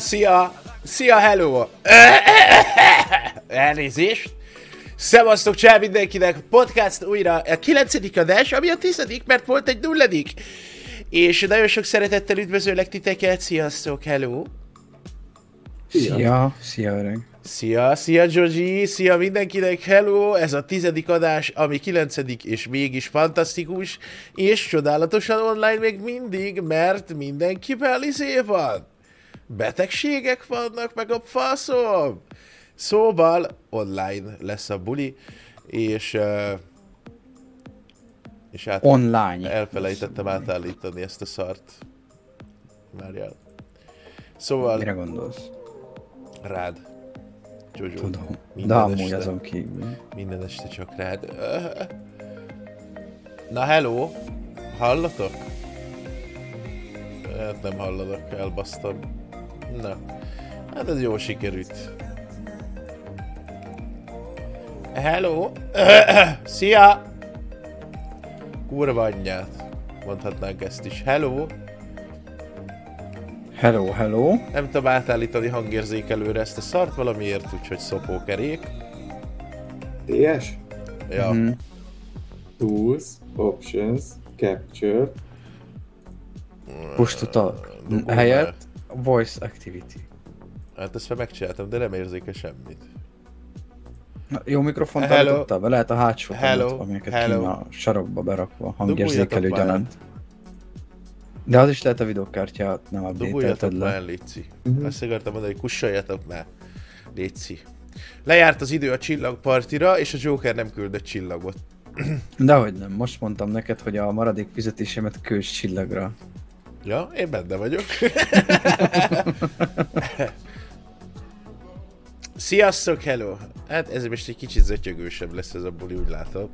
Szia! Szia, hello! Elnézést! Szevasztok, csá mindenkinek! Podcast újra a 9. adás, ami a 10. mert volt egy nulladik. És nagyon sok szeretettel üdvözöllek titeket, sziasztok, hello! Szia, szia öreg. Szia, szia Georgi, szia mindenkinek, hello! Ez a tizedik adás, ami kilencedik, és mégis fantasztikus, és csodálatosan online még mindig, mert mindenki izé van. Betegségek vannak, meg a faszom! Szóval online lesz a buli, és... Uh, és át, Online. elfelejtettem átállítani ezt a szart. Várjál. Szóval Mire gondolsz? rád. Jojo. Tudom. De Minden amúgy este. azon kívül. Minden este csak rád. Na hello! Hallatok? Hát nem hallanak, elbasztam. Na, hát ez jól sikerült. Hello! Szia! Kurva anyját. Mondhatnánk ezt is. Hello! Hello, hello. Nem tudom átállítani hangérzékelőre ezt a szart valamiért, úgyhogy szopókerék. TS, Ja. Mhm. Tools, Options, Capture, Push to talk. Helyett voice activity. Hát ezt már megcsináltam, de nem érzéke semmit. Na, jó mikrofont állítottál be? Lehet a hátsó Hello. tagot, amiket Hello. a sarokba berakva, hangérzékelő Duguljatok gyanánt. De az is lehet a videókártyát nem Duguljatok update-elted már, le. Léci. Mhm. Azt akartam mondani, hogy kussoljatok már. Léci. Lejárt az idő a csillagpartira, és a Joker nem küldött csillagot. Dehogy nem, most mondtam neked, hogy a maradék fizetésemet kős csillagra. Ja, én benne vagyok. Sziasztok, hello! Hát ez most egy kicsit zötyögősebb lesz ez a buli, úgy látom.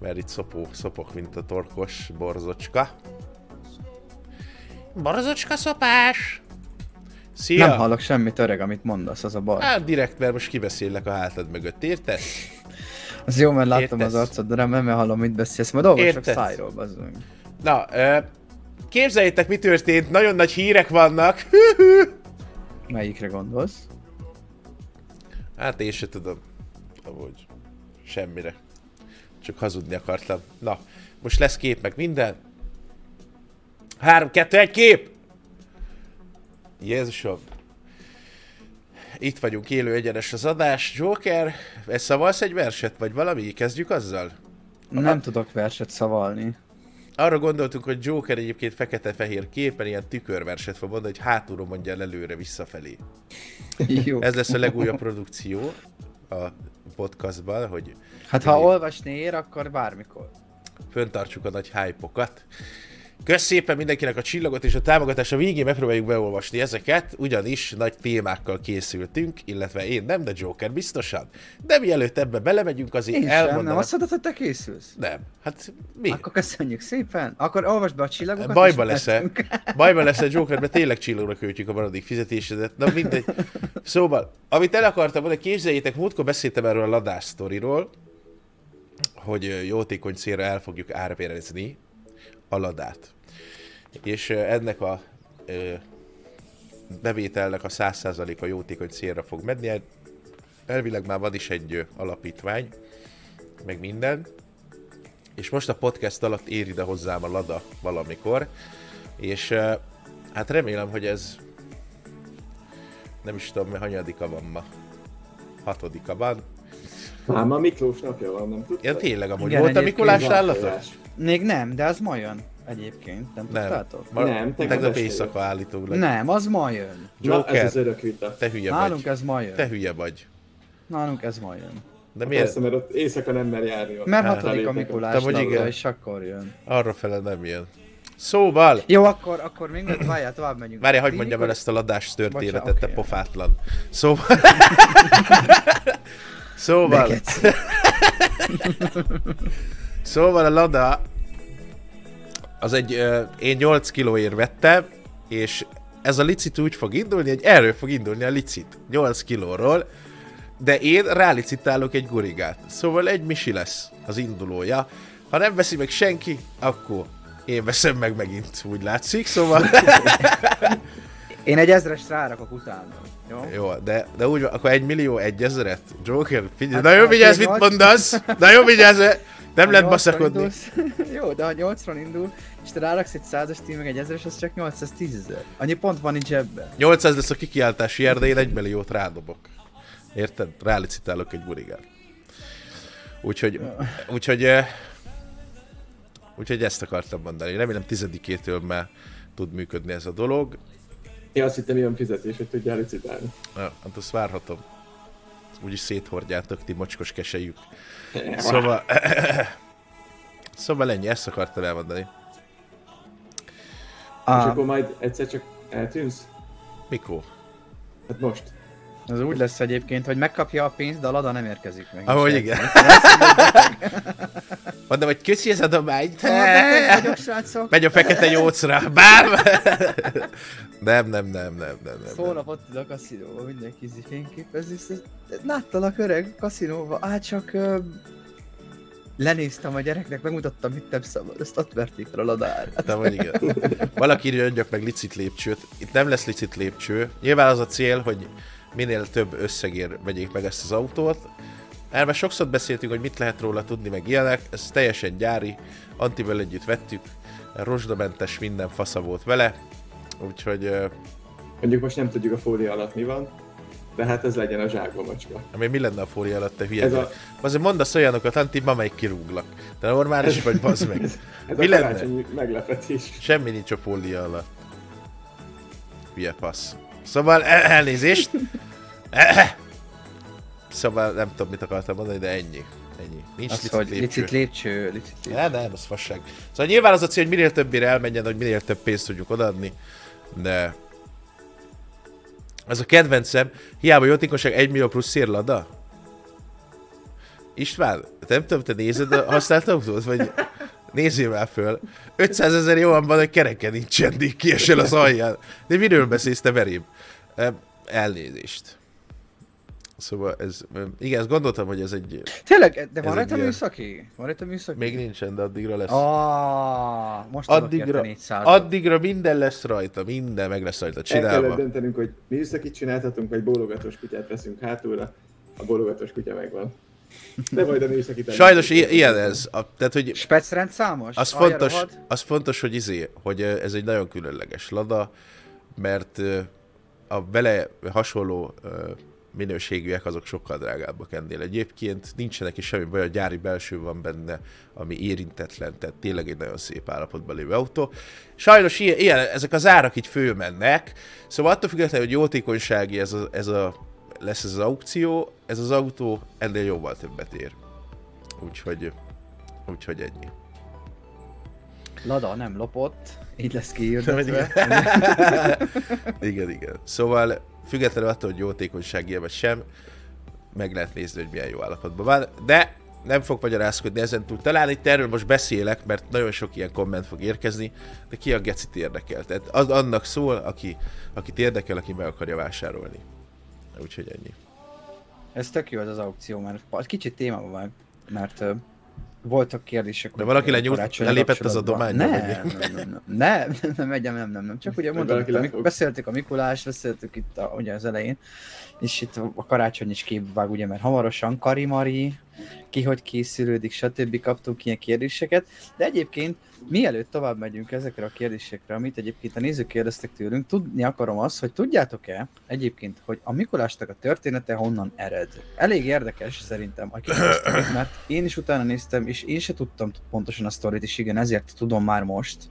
Mert itt szopó, szopok, mint a torkos borzocska. Borzocska szopás! Szia! Nem hallok semmit öreg, amit mondasz, az a baj. Hát direkt, mert most kibeszélek a hátad mögött, érted? Az jó, mert láttam Értesz? az arcod, de nem, nem hallom, mit beszélsz. Majd olvasok szájról, bazzunk. Na, ö, képzeljétek, mi történt, nagyon nagy hírek vannak. Melyikre gondolsz? Hát én se tudom. Amúgy. Semmire. Csak hazudni akartam. Na, most lesz kép meg minden. 3, 2, 1, kép! Jézusom. Itt vagyunk, élő egyenes az adás. Joker, szavalsz egy verset, vagy valami? Kezdjük azzal? Nem tudok verset szavalni. Arra gondoltunk, hogy Joker egyébként fekete-fehér képen ilyen tükörverset fog mondani, hogy hátulról mondja el előre visszafelé. Jó. Ez lesz a legújabb produkció a podcastban, hogy Hát ha olvasni ér, akkor bármikor. föntartsuk a nagy hype-okat. Kösz szépen mindenkinek a csillagot és a támogatás a végén megpróbáljuk beolvasni ezeket, ugyanis nagy témákkal készültünk, illetve én nem, de Joker biztosan. De mielőtt ebbe belemegyünk, azért Én sem, nem elmondanám... azt mondod, hogy te készülsz? Nem. Hát mi? Akkor köszönjük szépen. Akkor olvasd be a csillagokat. Bajba mehetünk. Bajba lesz-e Joker, mert tényleg csillagra költjük a maradék fizetésedet. Na mindegy. Szóval, amit el akartam mondani, képzeljétek, múltkor beszéltem erről a ladás sztoriról, hogy jótékony célra el fogjuk árvérezni a ladát. És ennek a ö, bevételnek a 100%-a jótékony célra fog menni. El- Elvileg már van is egy alapítvány, meg minden. És most a podcast alatt ér ide hozzám a Lada valamikor, és hát remélem, hogy ez nem is tudom, hanyadika van ma. Hatodika van. Ám a Miklós napja van, nem tudtad? Ja, tényleg amúgy Igen, volt a Mikulás állatok? Még nem, de az ma jön egyébként. Nem, Nem. tudtátok? Ma, Nem, tegnap tegnap éjszaka állítólag. Nem, az ma jön. Na, Joker, ez az örök vita. te hülye Nálunk vagy. ez ma jön. Te hülye vagy. Nálunk ez ma jön. De miért? Persze, mert ott éjszaka nem mer járni. Mert hatodik a. Mikulás napja, igen. és akkor jön. Arra fele nem jön. Szóval, Jó, akkor, akkor még nem várjál, tovább megyünk. várjál, hagyd mondjam el ezt a ladás történetet, te oké. pofátlan. Szóval... szóval... Szóval a Lada az egy, én 8 kilóért vettem, és ez a licit úgy fog indulni, hogy erről fog indulni a licit. 8 kilóról, de én rálicitálok egy gurigát. Szóval egy misi lesz az indulója. Ha nem veszi meg senki, akkor én veszem meg megint, úgy látszik. Szóval Én egy ezrest rárakok utána. Jó? Jó, de, de úgy van, akkor egy millió egy ezeret? Joker, figyelj, hát, nagyon vigyázz, mit mondasz! Nagyon vigyázz, nem lehet baszakodni. Jó, de ha 80 indul, és te ráraksz egy százas tím, meg egy ezeres, az csak 810 ezer. Annyi pont van nincs ebben. 800 lesz a kikiáltási ér, de én egy milliót rádobok. Érted? Rálicitálok egy burigát. Úgyhogy, úgyhogy, úgyhogy ezt akartam mondani. Remélem tizedikétől már tud működni ez a dolog. Én azt hittem, ilyen fizetés, hogy tudjál licitálni. Ja, hát azt várhatom. Úgyis széthordjátok, ti mocskos kesejük. Szóval... szóval ennyi, ezt akartam elmondani. Ah. És akkor majd egyszer csak eltűnsz? Mikor? Hát most. Az úgy lesz egyébként, hogy megkapja a pénzt, de a Lada nem érkezik meg. Ahogy igen. Mondom, hogy köszi ez a dományt. Megy a fekete nyolcra. Bám! nem, nem, nem, nem, nem. nem Szólnap ott a kaszinóba, mindenki fényképezni. Láttalak öreg kaszinóba, á csak lenéztem a gyereknek, megmutattam, mit nem szabad, ezt ott verték fel a ladárát. Nem, vagy igen. Valaki írja, meg licit lépcsőt. Itt nem lesz licit lépcső. Nyilván az a cél, hogy minél több összegér vegyék meg ezt az autót. Erre sokszor beszéltünk, hogy mit lehet róla tudni, meg ilyenek. Ez teljesen gyári. Antivel együtt vettük. Rozsdamentes minden fasza volt vele. Úgyhogy... Mondjuk most nem tudjuk a fólia alatt mi van, de hát ez legyen a zsákba macska. Ami mi lenne a fólia alatt, te hülye? A... Azért mondasz olyanokat, Anti, ma meg kirúglak. De normális vagy, bazd meg. ez, ez mi a lenne? meglepetés. Semmi nincs a fólia alatt. Hülye passz. Szóval elnézést. Szóval nem tudom, mit akartam mondani, de ennyi. Ennyi. Nincs az, licit hogy lépcső. Licit lépcső, licit lépcső. Nem, nem, az fasság. Szóval nyilván az a cél, hogy minél többére elmenjen, hogy minél több pénzt tudjuk odaadni, de ez a kedvencem, hiába jótékonyság 1 millió plusz szérlada? István, nem tudom, te nézed a használt autót, vagy nézzél már föl. 500 ezer jó van, hogy kereke nincsen, kiesel az alján. De miről beszélsz, te verém? Elnézést. Szóval ez, igen, ezt gondoltam, hogy ez egy... Tényleg, de van rajta műszaki? Van rajta műszaki? Még nincsen, de addigra lesz. Ah, most addigra, addigra minden lesz rajta, minden meg lesz rajta csinálva. El kellett döntenünk, hogy műszakit csináltatunk, vagy bólogatós kutyát veszünk hátulra. A bólogatós kutya megvan. A műszaki Sajnos ilyen ez. A, tehát, hogy Specrend számos? Az fontos, az fontos, hogy izé, hogy ez egy nagyon különleges lada, mert a vele hasonló minőségűek, azok sokkal drágábbak ennél. Egyébként nincsenek is semmi baj, a gyári belső van benne, ami érintetlen, tehát tényleg egy nagyon szép állapotban lévő autó. Sajnos ilyen, ilyen ezek az árak így fölmennek, szóval attól függetlenül, hogy jótékonysági ez a, ez a, lesz ez az aukció, ez az autó ennél jóval többet ér. Úgyhogy, úgyhogy ennyi. Lada nem lopott, így lesz kiírdetve. igen, igen. Szóval függetlenül attól, hogy jótékonysági vagy sem, meg lehet nézni, hogy milyen jó állapotban van. De nem fog magyarázkodni ezen túl. Talán itt erről most beszélek, mert nagyon sok ilyen komment fog érkezni, de ki a gecit érdekel? Tehát az annak szól, aki, akit érdekel, aki meg akarja vásárolni. Úgyhogy ennyi. Ez tök jó az az aukció, mert kicsit témában van, mert voltak kérdések. De valaki lenyúlt, lelépett az a domány? Nem, nem, nem, nem, nem, nem, nem, nem, nem, csak ugye hogy beszéltük a Mikulás, beszéltük itt a, ugye az elején, és itt a karácsony is képvág, ugye, mert hamarosan Karimari, ki hogy készülődik, stb. kaptunk ilyen kérdéseket, de egyébként mielőtt tovább megyünk ezekre a kérdésekre, amit egyébként a nézők kérdeztek tőlünk, tudni akarom azt, hogy tudjátok-e egyébként, hogy a Mikulásnak a története honnan ered. Elég érdekes szerintem, aki mert én is utána néztem, és én se tudtam pontosan a sztorit, és igen, ezért tudom már most,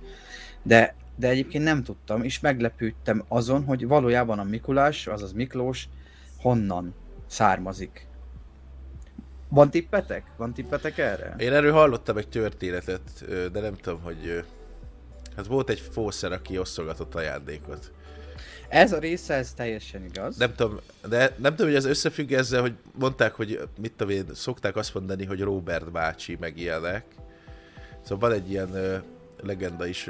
de, de egyébként nem tudtam, és meglepődtem azon, hogy valójában a Mikulás, azaz Miklós, honnan származik. Van tippetek? Van tippetek erre? Én erről hallottam egy történetet, de nem tudom, hogy... Hát volt egy fószer, aki osztogatott ajándékot. Ez a része, ez teljesen igaz. Nem tudom, de nem tudom, hogy ez összefügg ezzel, hogy mondták, hogy mit tudom én, szokták azt mondani, hogy Robert bácsi, meg ilyenek. Szóval van egy ilyen legenda is,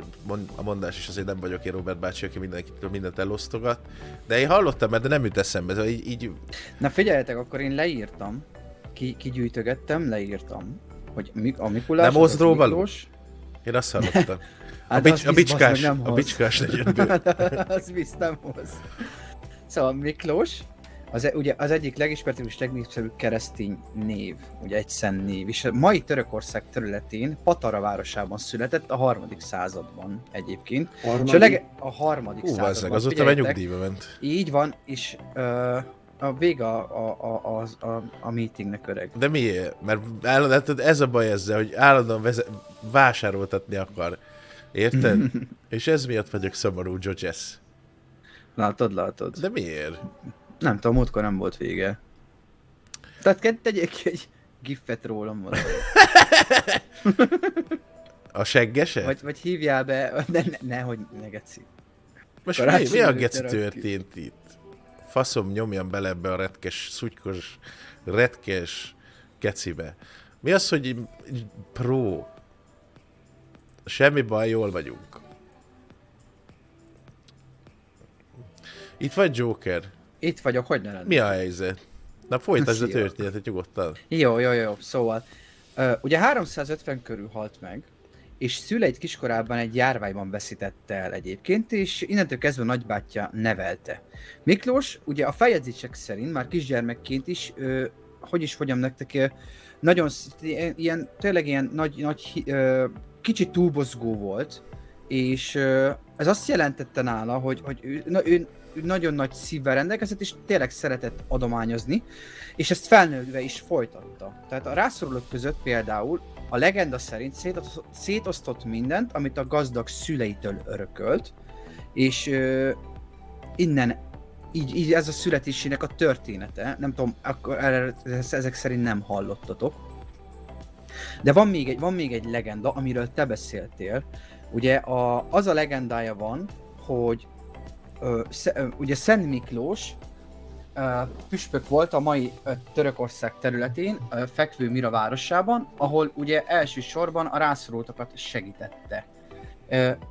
a mondás is azért nem vagyok én Robert bácsi, aki mindenkitől mindent elosztogat. De én hallottam, mert de nem jut eszembe, így, így... Na figyeljetek, akkor én leírtam, ki, kigyűjtögettem, leírtam, hogy a Mikulás... Nem Ozdró Miklós... Én azt hallottam. a, bics, a, bicskás, a bicskás negyedből. az visz nem hoz. Szóval Miklós, az, e- ugye, az egyik legismertebb és legnépszerűbb keresztény név, ugye egy szent név, és a mai Törökország területén, Patara városában született a harmadik században egyébként. Harmadik? És a, leg, a harmadik Hú, században. bazzeg, azóta már nyugdíjba ment. Így van, és ö, a vége a, a, a, a, a, a meetingnek öreg. De miért? Mert állandóan, hát ez a baj ezzel, hogy állandóan veze- vásároltatni akar. Érted? És ez miatt vagyok szomorú, Jodges. Látod, látod. De miért? Nem tudom, múltkor nem volt vége. Tehát kell tegyek egy gifet rólam valami. A seggese? Vagy, vagy hívjál be, ne, ne, nehogy ne geci. Most mi, mi a geci történt itt? Faszom nyomjam bele ebbe a retkes, szutykos, retkes gecibe. Mi az, hogy pro? Semmi baj, jól vagyunk. Itt vagy Joker. Itt vagyok, hogy ne lenne? Mi a helyzet? Na folytasd a történetet nyugodtan. Jó, jó, jó, szóval. Uh, ugye 350 körül halt meg, és szüleit kiskorában egy járványban veszítette el egyébként, és innentől kezdve nagybátyja nevelte. Miklós, ugye a feljegyzések szerint már kisgyermekként is, ö, hogy is fogyam nektek, nagyon ilyen, tényleg ilyen nagy, nagy ö, kicsit túlbozgó volt, és ö, ez azt jelentette nála, hogy, hogy ő, na, ő nagyon nagy szívvel rendelkezett, és tényleg szeretett adományozni, és ezt felnőve is folytatta. Tehát a rászorulók között például a legenda szerint szétosztott, mindent, amit a gazdag szüleitől örökölt, és ö, innen így, így ez a születésének a története, nem tudom, akkor ezek szerint nem hallottatok. De van még egy, van még egy legenda, amiről te beszéltél. Ugye a, az a legendája van, hogy ugye Szent Miklós püspök volt a mai Törökország területén, fekvő Mira városában, ahol ugye elsősorban a rászorultakat segítette.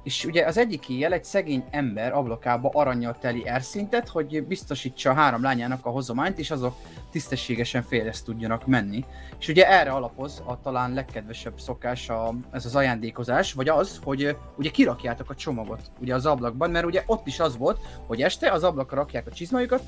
És ugye az egyik éjjel egy szegény ember ablakába aranyjal teli erszintet, hogy biztosítsa a három lányának a hozományt, és azok tisztességesen félrezt tudjanak menni. És ugye erre alapoz a talán legkedvesebb szokás a, ez az ajándékozás, vagy az, hogy ugye kirakjátok a csomagot ugye az ablakban, mert ugye ott is az volt, hogy este az ablakra rakják a csizmajukat,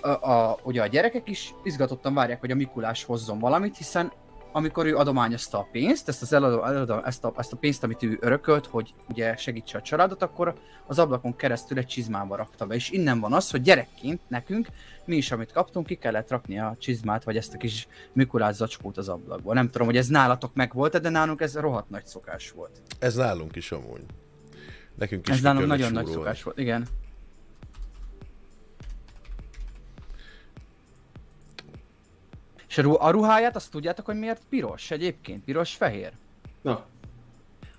a, a, ugye a gyerekek is izgatottan várják, hogy a Mikulás hozzon valamit, hiszen amikor ő adományozta a pénzt, ezt, az eladó, eladó, ezt, a, ezt a pénzt, amit ő örökölt, hogy ugye segítse a családot, akkor az ablakon keresztül egy csizmába rakta be. És innen van az, hogy gyerekként nekünk, mi is, amit kaptunk, ki kellett rakni a csizmát, vagy ezt a kis Mikulás zacskót az ablakba. Nem tudom, hogy ez nálatok meg volt de nálunk ez rohadt nagy szokás volt. Ez nálunk is amúgy. Nekünk is ez nálunk nagyon nagy szokás volt, igen. És a, ru- a ruháját azt tudjátok, hogy miért piros egyébként? Piros-fehér? Na,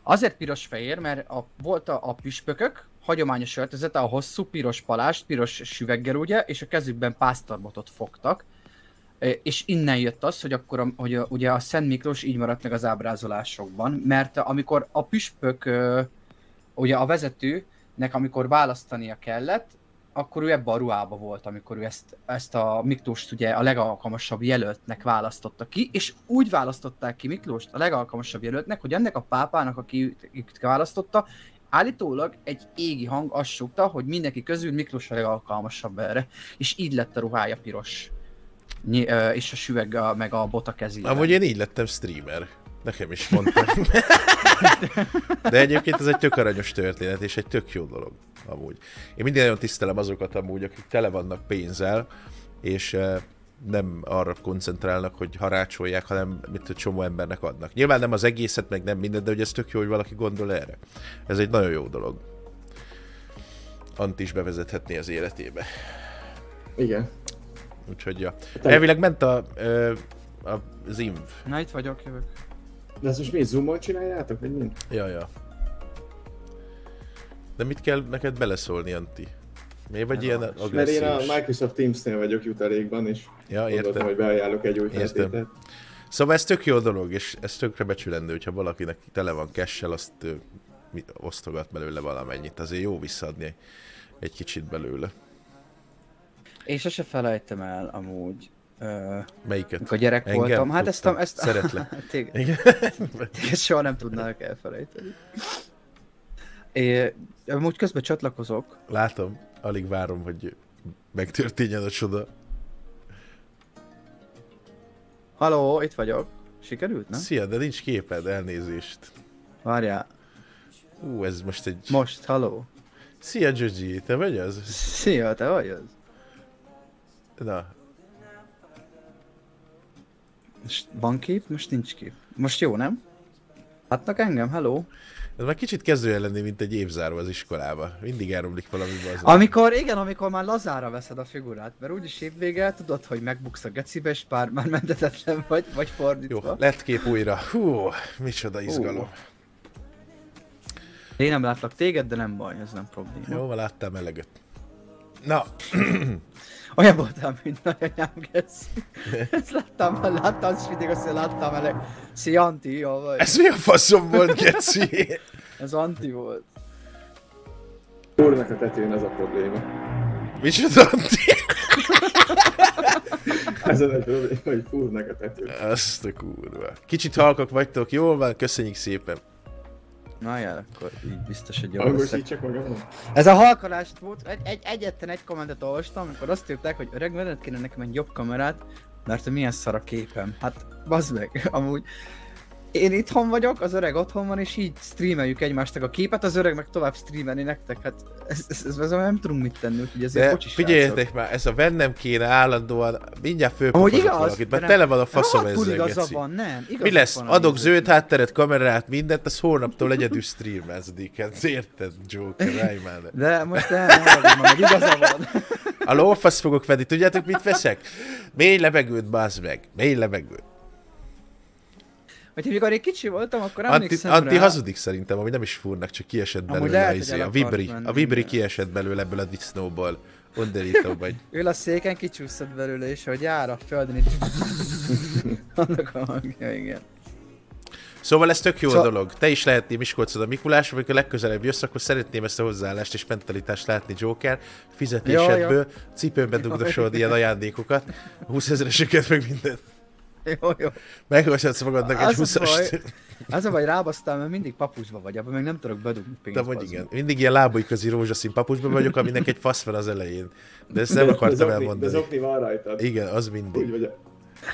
Azért piros-fehér, mert a, volt a, a püspökök, hagyományos öltözete, a hosszú piros palást, piros süveggel ugye, és a kezükben pásztorbotot fogtak. E, És innen jött az, hogy akkor a, hogy a, ugye a Szent Miklós így maradt meg az ábrázolásokban, mert amikor a püspök, ugye a vezetőnek, amikor választania kellett, akkor ő ebbe a ruhába volt, amikor ő ezt, ezt a Miklóst ugye a legalkalmasabb jelöltnek választotta ki, és úgy választották ki Miklóst a legalkalmasabb jelöltnek, hogy ennek a pápának, aki őt- választotta, állítólag egy égi hang azt súgta, hogy mindenki közül Miklós a legalkalmasabb erre, és így lett a ruhája piros. Ö, és a süveg a, meg a bota kezében. Amúgy én így lettem streamer. Nekem is mondták. De egyébként ez egy tök aranyos történet, és egy tök jó dolog. Amúgy. Én mindig nagyon tisztelem azokat amúgy, akik tele vannak pénzzel, és eh, nem arra koncentrálnak, hogy harácsolják, hanem mit a csomó embernek adnak. Nyilván nem az egészet, meg nem mindent, de hogy ez tök jó, hogy valaki gondol erre. Ez egy nagyon jó dolog. Anti is bevezethetné az életébe. igen. Úgyhogy ja. Te- Elvileg ment a, ö, a az inv. Na itt vagyok, jövök. De ezt most mi, zoomon csináljátok, vagy mind? Ja, ja. De mit kell neked beleszólni, Anti? Miért vagy Nem ilyen hallgass. Mert én a? Microsoft Teams-nél vagyok jutalékban, és Ja, gondoltam, értem. hogy beajánlok egy új Értem. feltételt. Szóval ez tök jó dolog, és ez tökre becsülendő, hogyha valakinek tele van cash azt osztogat belőle valamennyit. Azért jó visszaadni egy kicsit belőle. És sose felejtem el amúgy, Melyiket? amikor gyerek Engem? voltam. Hát ezt, Tudtam. a, ezt Szeretlek. téged, Igen. téged soha nem tudnának elfelejteni. É, amúgy közben csatlakozok. Látom, alig várom, hogy megtörténjen a csoda. Haló, itt vagyok. Sikerült, nem? Szia, de nincs képed, elnézést. Várjál. Ú, ez most egy... Most, haló. Szia, Joji, te vagy az? Szia, te vagy az? Na. Most van kép? Most nincs kép. Most jó, nem? Látnak engem? Hello? Ez már kicsit kezdő lenni, mint egy évzáró az iskolába. Mindig elromlik valami az. Amikor, igen, amikor már lazára veszed a figurát, mert úgyis évvége, tudod, hogy megbuksz a gecibe, és pár már mentetetlen vagy, vagy fordítva. Jó, lett kép újra. Hú, micsoda izgalom. Uh. Én nem látlak téged, de nem baj, ez nem probléma. Jó, láttam eleget. Na. Olyan voltam, mint nagyanyám, geci. Ezt láttam, láttam, és mindig azt, láttam elég. Szia, Anti, jó vagy? Ez mi a faszom volt, geci? Ez Anti volt. Úrnak a tetőn ez a probléma. Micsoda Anti? ez a nagy probléma, hogy fúrnak a tetőn. Azt a kurva. Kicsit halkak vagytok, jól van, köszönjük szépen. Na jár, akkor így biztos, hogy jó csak Ez a halkalást volt, egy, egy, egyetlen egy kommentet olvastam, amikor azt írták, hogy öreg veled kéne nekem egy jobb kamerát, mert milyen szar a képem. Hát, bazd meg, amúgy én itthon vagyok, az öreg otthon van, és így streameljük egymástak a képet, az öreg meg tovább streamelni nektek, hát ez, ez, ez, ez nem tudunk mit tenni, úgyhogy ezért De figyeljetek már, ez a vennem kéne állandóan, mindjárt fölpapozok valakit, mert tele van a faszom ezzel, igaza van, nem, Mi lesz? Van Adok zöld hátteret, kamerát, mindent, az holnaptól egyedül streamezdik, hát érted, Joker, rájmál. De most nem, nem, nem, igaza van. A lófasz fogok venni, tudjátok mit veszek? Mély levegőt, bazd meg, mély levegőt. Hogy mikor én kicsi voltam, akkor emlékszem Anti, Anti rá... hazudik szerintem, ami nem is fúrnak, csak kiesett belőle lehet, izé, a, Vibri. A Vibri kiesett belőle ebből a disznóból. Onderító vagy. Ő a széken kicsúszott belőle, és hogy jár a földön, így... Annak a hangja, igen. Szóval ez tök jó szóval... dolog. Te is lehetnél Miskolcod a Mikulás, amikor legközelebb jössz, akkor szeretném ezt a hozzáállást és mentalitást látni Joker. Fizetésedből cipőmbe dugdosod ilyen ajándékokat, 20 ezereseket meg mindent. Jó, jó. Megvasatsz magadnak egy 20 Az a baj, rábasztál, mert mindig papucsba vagy, abban meg nem tudok bedugni pénzt. De igen, mindig ilyen lábai közi rózsaszín papucsba vagyok, aminek egy fasz van az elején. De ezt nem de, akartam de elmondani. De zokni van rajtad. Igen, az mindig. Úgy vagy.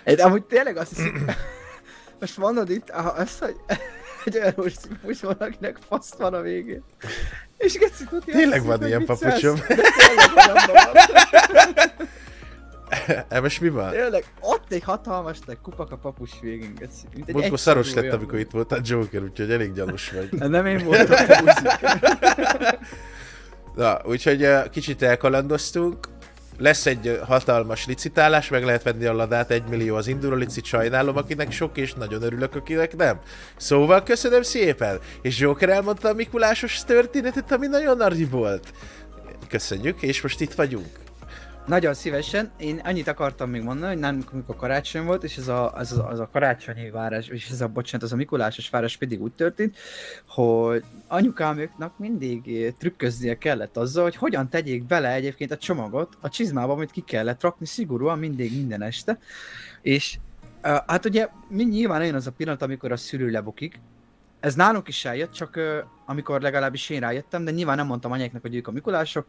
Egy, amúgy tényleg azt hiszem, most mondod itt azt, hogy egy olyan rózsaszín papucs van, akinek fasz van a végén. És Geci tudja, Tényleg van ilyen papucsom. Ebes mi van? Tényleg, ott egy hatalmas egy kupak a papus végén, Mint egy Múltkor szaros lett, amikor itt volt a Joker, úgyhogy elég gyanús vagy. Nem én voltam Na, úgyhogy kicsit elkalandoztunk. Lesz egy hatalmas licitálás, meg lehet venni a ladát, egy millió az induló licit, sajnálom, akinek sok, és nagyon örülök, akinek nem. Szóval köszönöm szépen, és Joker elmondta a Mikulásos történetet, ami nagyon nagy volt. Köszönjük, és most itt vagyunk. Nagyon szívesen. Én annyit akartam még mondani, hogy nem amikor karácsony volt, és ez a, az, a, az a karácsonyi várás, és ez a, bocsánat, az a Mikulásos várás pedig úgy történt, hogy anyukámoknak mindig trükköznie kellett azzal, hogy hogyan tegyék bele egyébként a csomagot a csizmába, amit ki kellett rakni szigorúan mindig minden este. És hát ugye nyilván olyan az a pillanat, amikor a szülő lebukik, ez nálunk is eljött, csak amikor legalábbis én rájöttem, de nyilván nem mondtam anyáknak, hogy ők a Mikulások,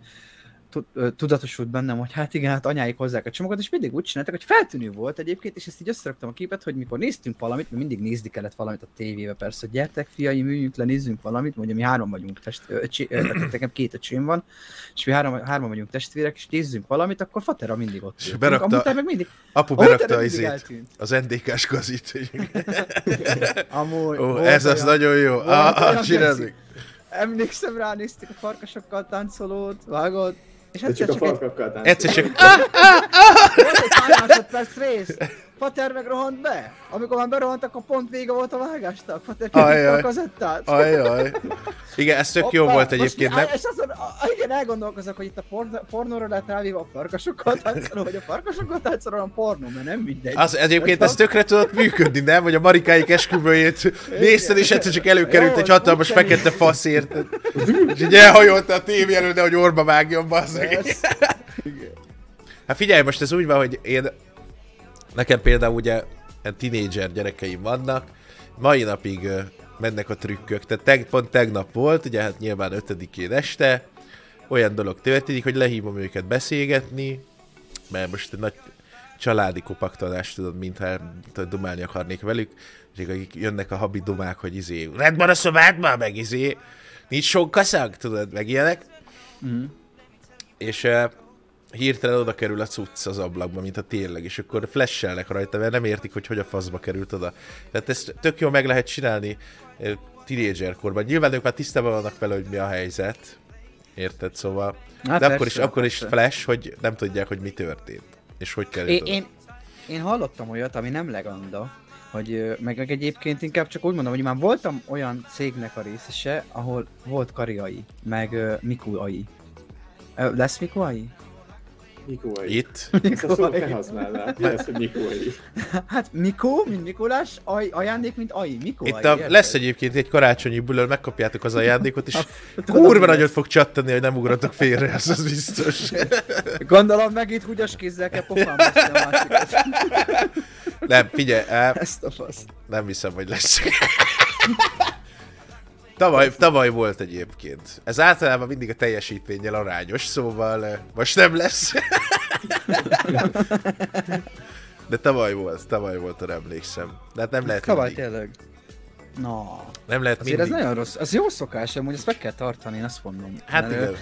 tudatosult bennem, hogy hát igen, hát anyáik hozzák a csomagot, és mindig úgy csináltak, hogy feltűnő volt egyébként, és ezt így összeraktam a képet, hogy mikor néztünk valamit, mert mindig nézni kellett valamit a tévébe, persze, hogy gyertek, fiai, üljünk le, nézzünk valamit, mondja, mi három vagyunk, test, öcsé, nekem két öcsém van, és mi három, hárman vagyunk testvérek, és nézzünk valamit, akkor Fatera mindig ott. És berakta, meg mindig, apu berakta az, izét, az NDK-s gazit. Amúgy, Ó, ez az nagyon jó. Ah, ah. Emlékszem rá, néztük a farkasokkal táncolót, vágott, és egyszer csak, csak egy... táncolni. Egyszer csak... Ah, ah, ah! Volt egy pár másodperc rész. Pater meg rohant be. Amikor már berohant, akkor pont vége volt a vágástak. Pater kivitte a kazettát. Ajaj. Igen, ez tök jó volt egyébként, nem? És azon, igen, elgondolkozok, hogy itt a porn, pornóra lehet rávéve a farkasokkal táncoló, vagy a farkasokkal táncoló a pornó, mert nem mindegy. Az egyébként ez tökre tudott működni, nem? Hogy a marikáik esküvőjét nézted, és egyszer csak előkerült egy hatalmas fekete fasz érted. És így elhajolta a tévé előtt, de hogy orba vágjon, bazzeg. Hát figyelj, most ez úgy van, hogy én Nekem például ugye tinédzser gyerekeim vannak, mai napig mennek a trükkök. Tehát teg, pont tegnap volt, ugye hát nyilván ötödikén este, olyan dolog történik, hogy lehívom őket beszélgetni, mert most egy nagy családi kopaktalást tudod, mintha dumálni akarnék velük, és akik jönnek a habi dumák, hogy izé, rendben a szobádban, meg izé, nincs sok kaszag, tudod, meg ilyenek. Mm. És hirtelen oda kerül a cucc az ablakba, mint a tényleg, és akkor flashelnek rajta, mert nem értik, hogy hogy a faszba került oda. Tehát ezt tök jól meg lehet csinálni tínédzser korban. Nyilván ők már tisztában vannak vele, hogy mi a helyzet, érted? Szóval, hát de persze, akkor is, akkor is flash, hogy nem tudják, hogy mi történt, és hogy került én, oda. Én, én hallottam olyat, ami nem legenda, hogy meg, meg egyébként inkább csak úgy mondom, hogy már voltam olyan cégnek a részese, ahol volt kariai, meg uh, Mikuai. Uh, lesz Mikuai? Mikuai. Itt? Mikuai. Ezt a Mikuai. Hát Mikó, mint Mikulás, aj, ajándék, mint Ai. Mikuai. Itt a, lesz egyébként egy karácsonyi bulőr, megkapjátok az ajándékot, és kurva nagyot fog csattani, hogy nem ugratok félre, ez az biztos. Gondolom meg itt húgyas kézzel kell pofámba a másikat. Nem, figyelj, el, Ezt a fasz. nem hiszem, hogy lesz. Tavaly, tavaly volt egyébként. Ez általában mindig a teljesítménnyel arányos, szóval eh, most nem lesz. De tavaly volt, tavaly volt, arra emlékszem. De hát nem lehet Tavaly mindig. tényleg. Na. Nem lehet Azért mindig. ez nagyon rossz. Az jó szokás, hogy ezt meg kell tartani, én azt mondom. Hát mert, igen.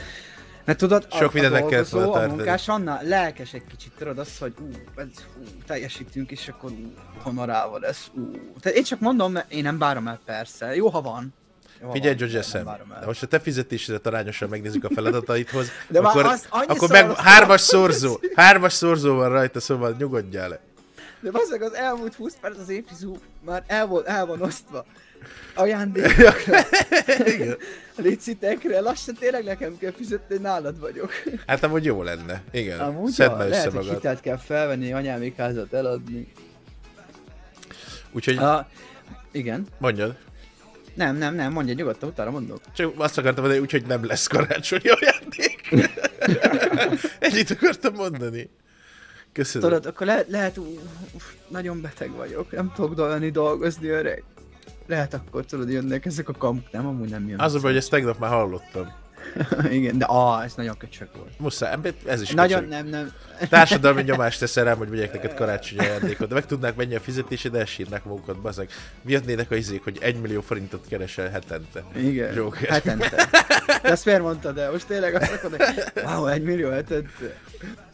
Mert tudod, Sok a, a dolgozó, a munkás annál lelkes egy kicsit, tudod azt, hogy ú, ez, ú, teljesítünk, és akkor ú, honorával ez, ú. Tehát én csak mondom, mert én nem bárom el persze. Jó, ha van, jó, Figyelj, George Eszem, de most a te fizetésedet arányosan megnézzük a feladataidhoz, de akkor, az, akkor meg hármas szorzó, hármas szorzó van rajta, szóval nyugodjál le. De bazzeg az elmúlt 20 perc az épizú már el, volt, el van osztva. Ajándék. Licitekre, lassan tényleg nekem kell fizetni, nálad vagyok. Hát amúgy jó lenne, igen. Amúgy Szedd ja, lehet, hogy hitelt kell felvenni, anyámék házat eladni. Úgyhogy... A, igen. Mondjad. Nem, nem, nem, mondja nyugodtan, utána mondok. Csak azt akartam mondani, úgyhogy nem lesz karácsonyi ajándék. Ennyit akartam mondani. Köszönöm. Tudod, akkor le- lehet, ú, nagyon beteg vagyok, nem tudok dolgozni, dolgozni öreg. Lehet akkor tudod, jönnek ezek a kamuk, nem, amúgy nem jön. Az a hogy ezt tegnap már hallottam. Igen, de ah, ez nagyon köcsög volt. Muszáj, ez is Nagyon köcsög. nem, nem. Társadalmi nyomást teszel rám, hogy vegyek neked karácsonyi ajándékot, de meg tudnák mennyi a fizetésed, elsírnák magukat, bazeg. Miatnének a izék, hogy egy millió forintot keresel hetente. Igen, Joker. hetente. De ezt miért mondtad de Most tényleg azt akarod, hogy wow, egy millió hetente.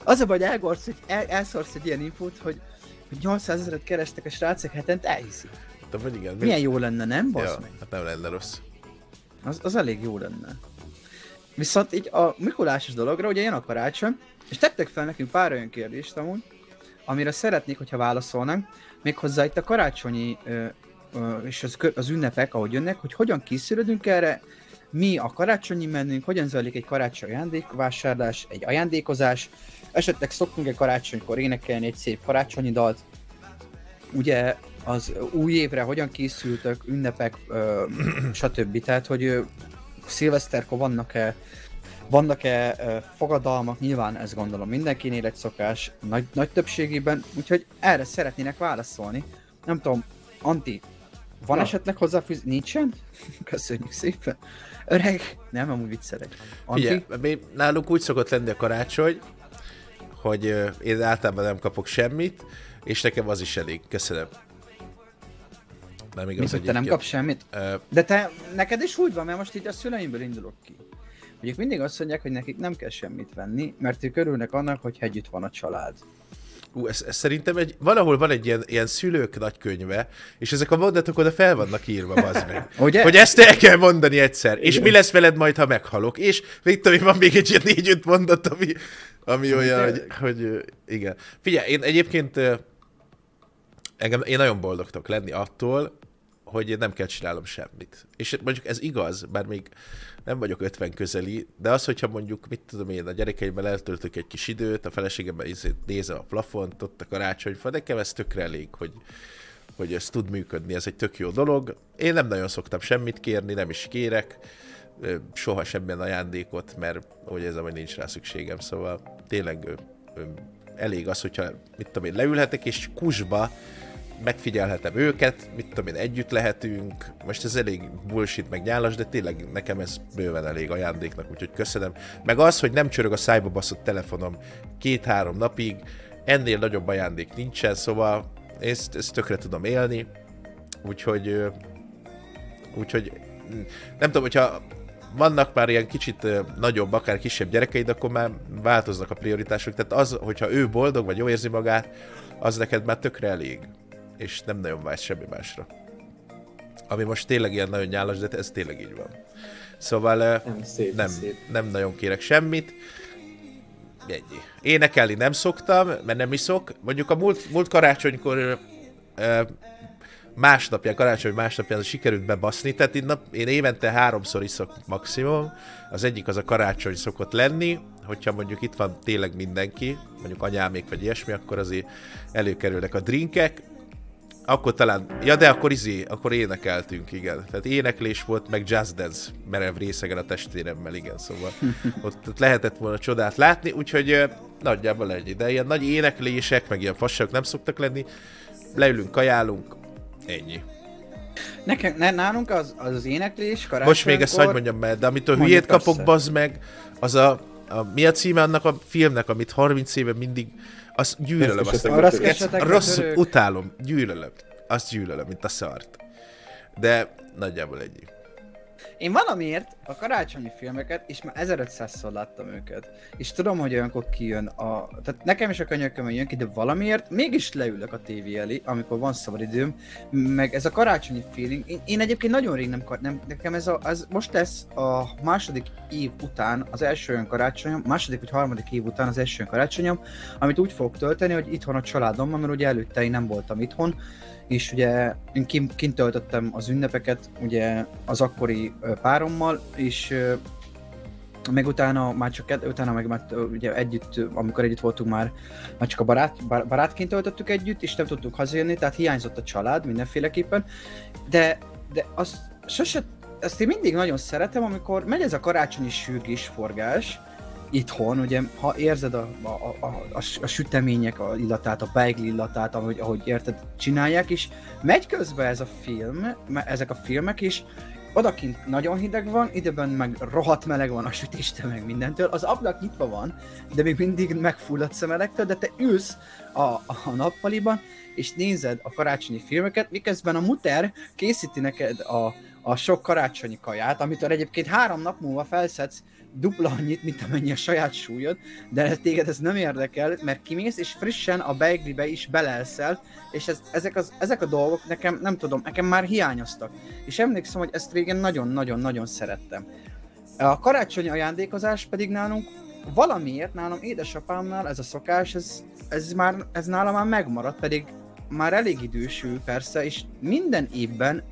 Az a baj, hogy elgorsz, hogy el, elszorsz egy ilyen infót, hogy, hogy 800 ezeret kerestek a srácok hetente, elhiszik. De, hogy igen, Milyen jó lenne, nem? Basz ja, meg. Hát nem lenne rossz. Az, az elég jó lenne. Viszont így a Mikulásos dologra, ugye jön a karácsony, és tettek fel nekünk pár olyan kérdést amúgy, amire szeretnék, hogyha válaszolnánk, méghozzá itt a karácsonyi ö, ö, és az, az ünnepek, ahogy jönnek, hogy hogyan készülődünk erre, mi a karácsonyi mennünk, hogyan zajlik egy karácsonyi ajándékvásárlás, egy ajándékozás, esetleg szoktunk egy karácsonykor énekelni egy szép karácsonyi dalt, ugye az új évre hogyan készültök, ünnepek, ö, stb. Tehát, hogy szilveszterkor vannak-e vannak-e fogadalmak, nyilván ezt gondolom mindenkinél egy szokás, nagy, nagy többségében, úgyhogy erre szeretnének válaszolni. Nem tudom, Anti, van Na. esetleg hozzáfűz? Nincsen? Köszönjük szépen. Öreg, nem, amúgy viccelek. Anti? Figyelj, nálunk úgy szokott lenni a karácsony, hogy én általában nem kapok semmit, és nekem az is elég. Köszönöm. Nem igaz, Mint, hogy te nem kapsz semmit? Uh, De te, neked is úgy van, mert most így a szüleimből indulok ki. Hogy ők mindig azt mondják, hogy nekik nem kell semmit venni, mert ők örülnek annak, hogy együtt van a család. Ú, ez, ez szerintem egy, valahol van egy ilyen, ilyen szülők nagykönyve, és ezek a mondatok oda fel vannak írva, az meg. Ugye? Hogy ezt el kell mondani egyszer, igen. és mi lesz veled majd, ha meghalok, és mit tudom, van még egy ilyen négy-öt mondat, ami, ami olyan, hogy, hogy, igen. Figyelj, én egyébként engem, én nagyon boldog tudok lenni attól, hogy nem kell csinálnom semmit. És mondjuk ez igaz, bár még nem vagyok 50 közeli, de az, hogyha mondjuk, mit tudom én, a gyerekeimmel eltöltök egy kis időt, a feleségemmel nézem a plafont, ott a karácsonyfa, nekem ez tökre elég, hogy, hogy ez tud működni, ez egy tök jó dolog. Én nem nagyon szoktam semmit kérni, nem is kérek, soha semmilyen ajándékot, mert hogy ez hogy nincs rá szükségem, szóval tényleg elég az, hogyha mit tudom én, leülhetek és kusba megfigyelhetem őket, mit tudom én, együtt lehetünk, most ez elég bullshit meg nyálas, de tényleg nekem ez bőven elég ajándéknak, úgyhogy köszönöm. Meg az, hogy nem csörög a szájba baszott telefonom két-három napig, ennél nagyobb ajándék nincsen, szóval ezt, ezt tökre tudom élni, úgyhogy úgyhogy nem tudom, hogyha vannak már ilyen kicsit nagyobb, akár kisebb gyerekeid, akkor már változnak a prioritások. Tehát az, hogyha ő boldog, vagy jó érzi magát, az neked már tökre elég. És nem nagyon vágysz semmi másra. Ami most tényleg ilyen nagyon nyálas, de ez tényleg így van. Szóval nem, szép, nem, szép. nem nagyon kérek semmit. Ennyi. Énekelni nem szoktam, mert nem iszok. Mondjuk a múlt, múlt karácsonykor másnapján, karácsony másnapján sikerült bebaszni, tehát én, nap, én évente háromszor iszok maximum, az egyik az a karácsony szokott lenni, hogyha mondjuk itt van tényleg mindenki, mondjuk anyámék vagy ilyesmi, akkor azért előkerülnek a drinkek, akkor talán, ja de akkor izé, akkor énekeltünk, igen. Tehát éneklés volt, meg jazz dance merev részegen a testvéremmel, igen, szóval ott, ott lehetett volna csodát látni, úgyhogy nagyjából egy, de ilyen nagy éneklések, meg ilyen fasságok nem szoktak lenni, leülünk, kajálunk, Ennyi. Nekem, ne, nálunk az, az, az éneklés, Most még ezt hagyd mondjam meg, de amit a hülyét kapok, bazd meg, az a, a, mi a címe annak a filmnek, amit 30 éve mindig, az gyűlölöm. Azt, a rossz, rossz utálom, gyűlölöm. Azt gyűlölöm, mint a szart. De nagyjából ennyi. Én valamiért a karácsonyi filmeket, és már 1500-szor láttam őket. És tudom, hogy olyankor kijön a... Tehát nekem is a könyökömön jön ki, de valamiért mégis leülök a tévé elé, amikor van szabad időm, meg ez a karácsonyi feeling. Én, én egyébként nagyon rég nem, nem nekem ez a, ez most lesz a második év után az első olyan karácsonyom, második vagy harmadik év után az első olyan karácsonyom, amit úgy fogok tölteni, hogy itthon a családommal, mert ugye előtte én nem voltam itthon, és ugye én kint töltöttem az ünnepeket ugye az akkori párommal, és meg utána már csak utána meg már ugye együtt, amikor együtt voltunk már, már csak a barát, barátként töltöttük együtt, és nem tudtuk hazajönni, tehát hiányzott a család mindenféleképpen, de, de azt sose, azt én mindig nagyon szeretem, amikor megy ez a karácsonyi sürgés forgás, itthon, ugye, ha érzed a, a, a, a, a sütemények a illatát, a beigli illatát, ahogy, ahogy érted, csinálják, és megy közben ez a film, ezek a filmek, és odakint nagyon hideg van, időben meg rohadt meleg van a sütéste meg mindentől, az ablak nyitva van, de még mindig megfulladt szemelektől, de te ülsz a, a nappaliban, és nézed a karácsonyi filmeket, miközben a muter készíti neked a, a sok karácsonyi kaját, amit egyébként három nap múlva felszedsz dupla annyit, mint amennyi a saját súlyod, de téged ez nem érdekel, mert kimész, és frissen a beiglibe is belelszel, és ez, ezek, az, ezek a dolgok nekem, nem tudom, nekem már hiányoztak. És emlékszem, hogy ezt régen nagyon-nagyon-nagyon szerettem. A karácsonyi ajándékozás pedig nálunk valamiért nálam édesapámnál ez a szokás, ez, ez, már, ez nálam már megmaradt, pedig már elég idősül persze, és minden évben,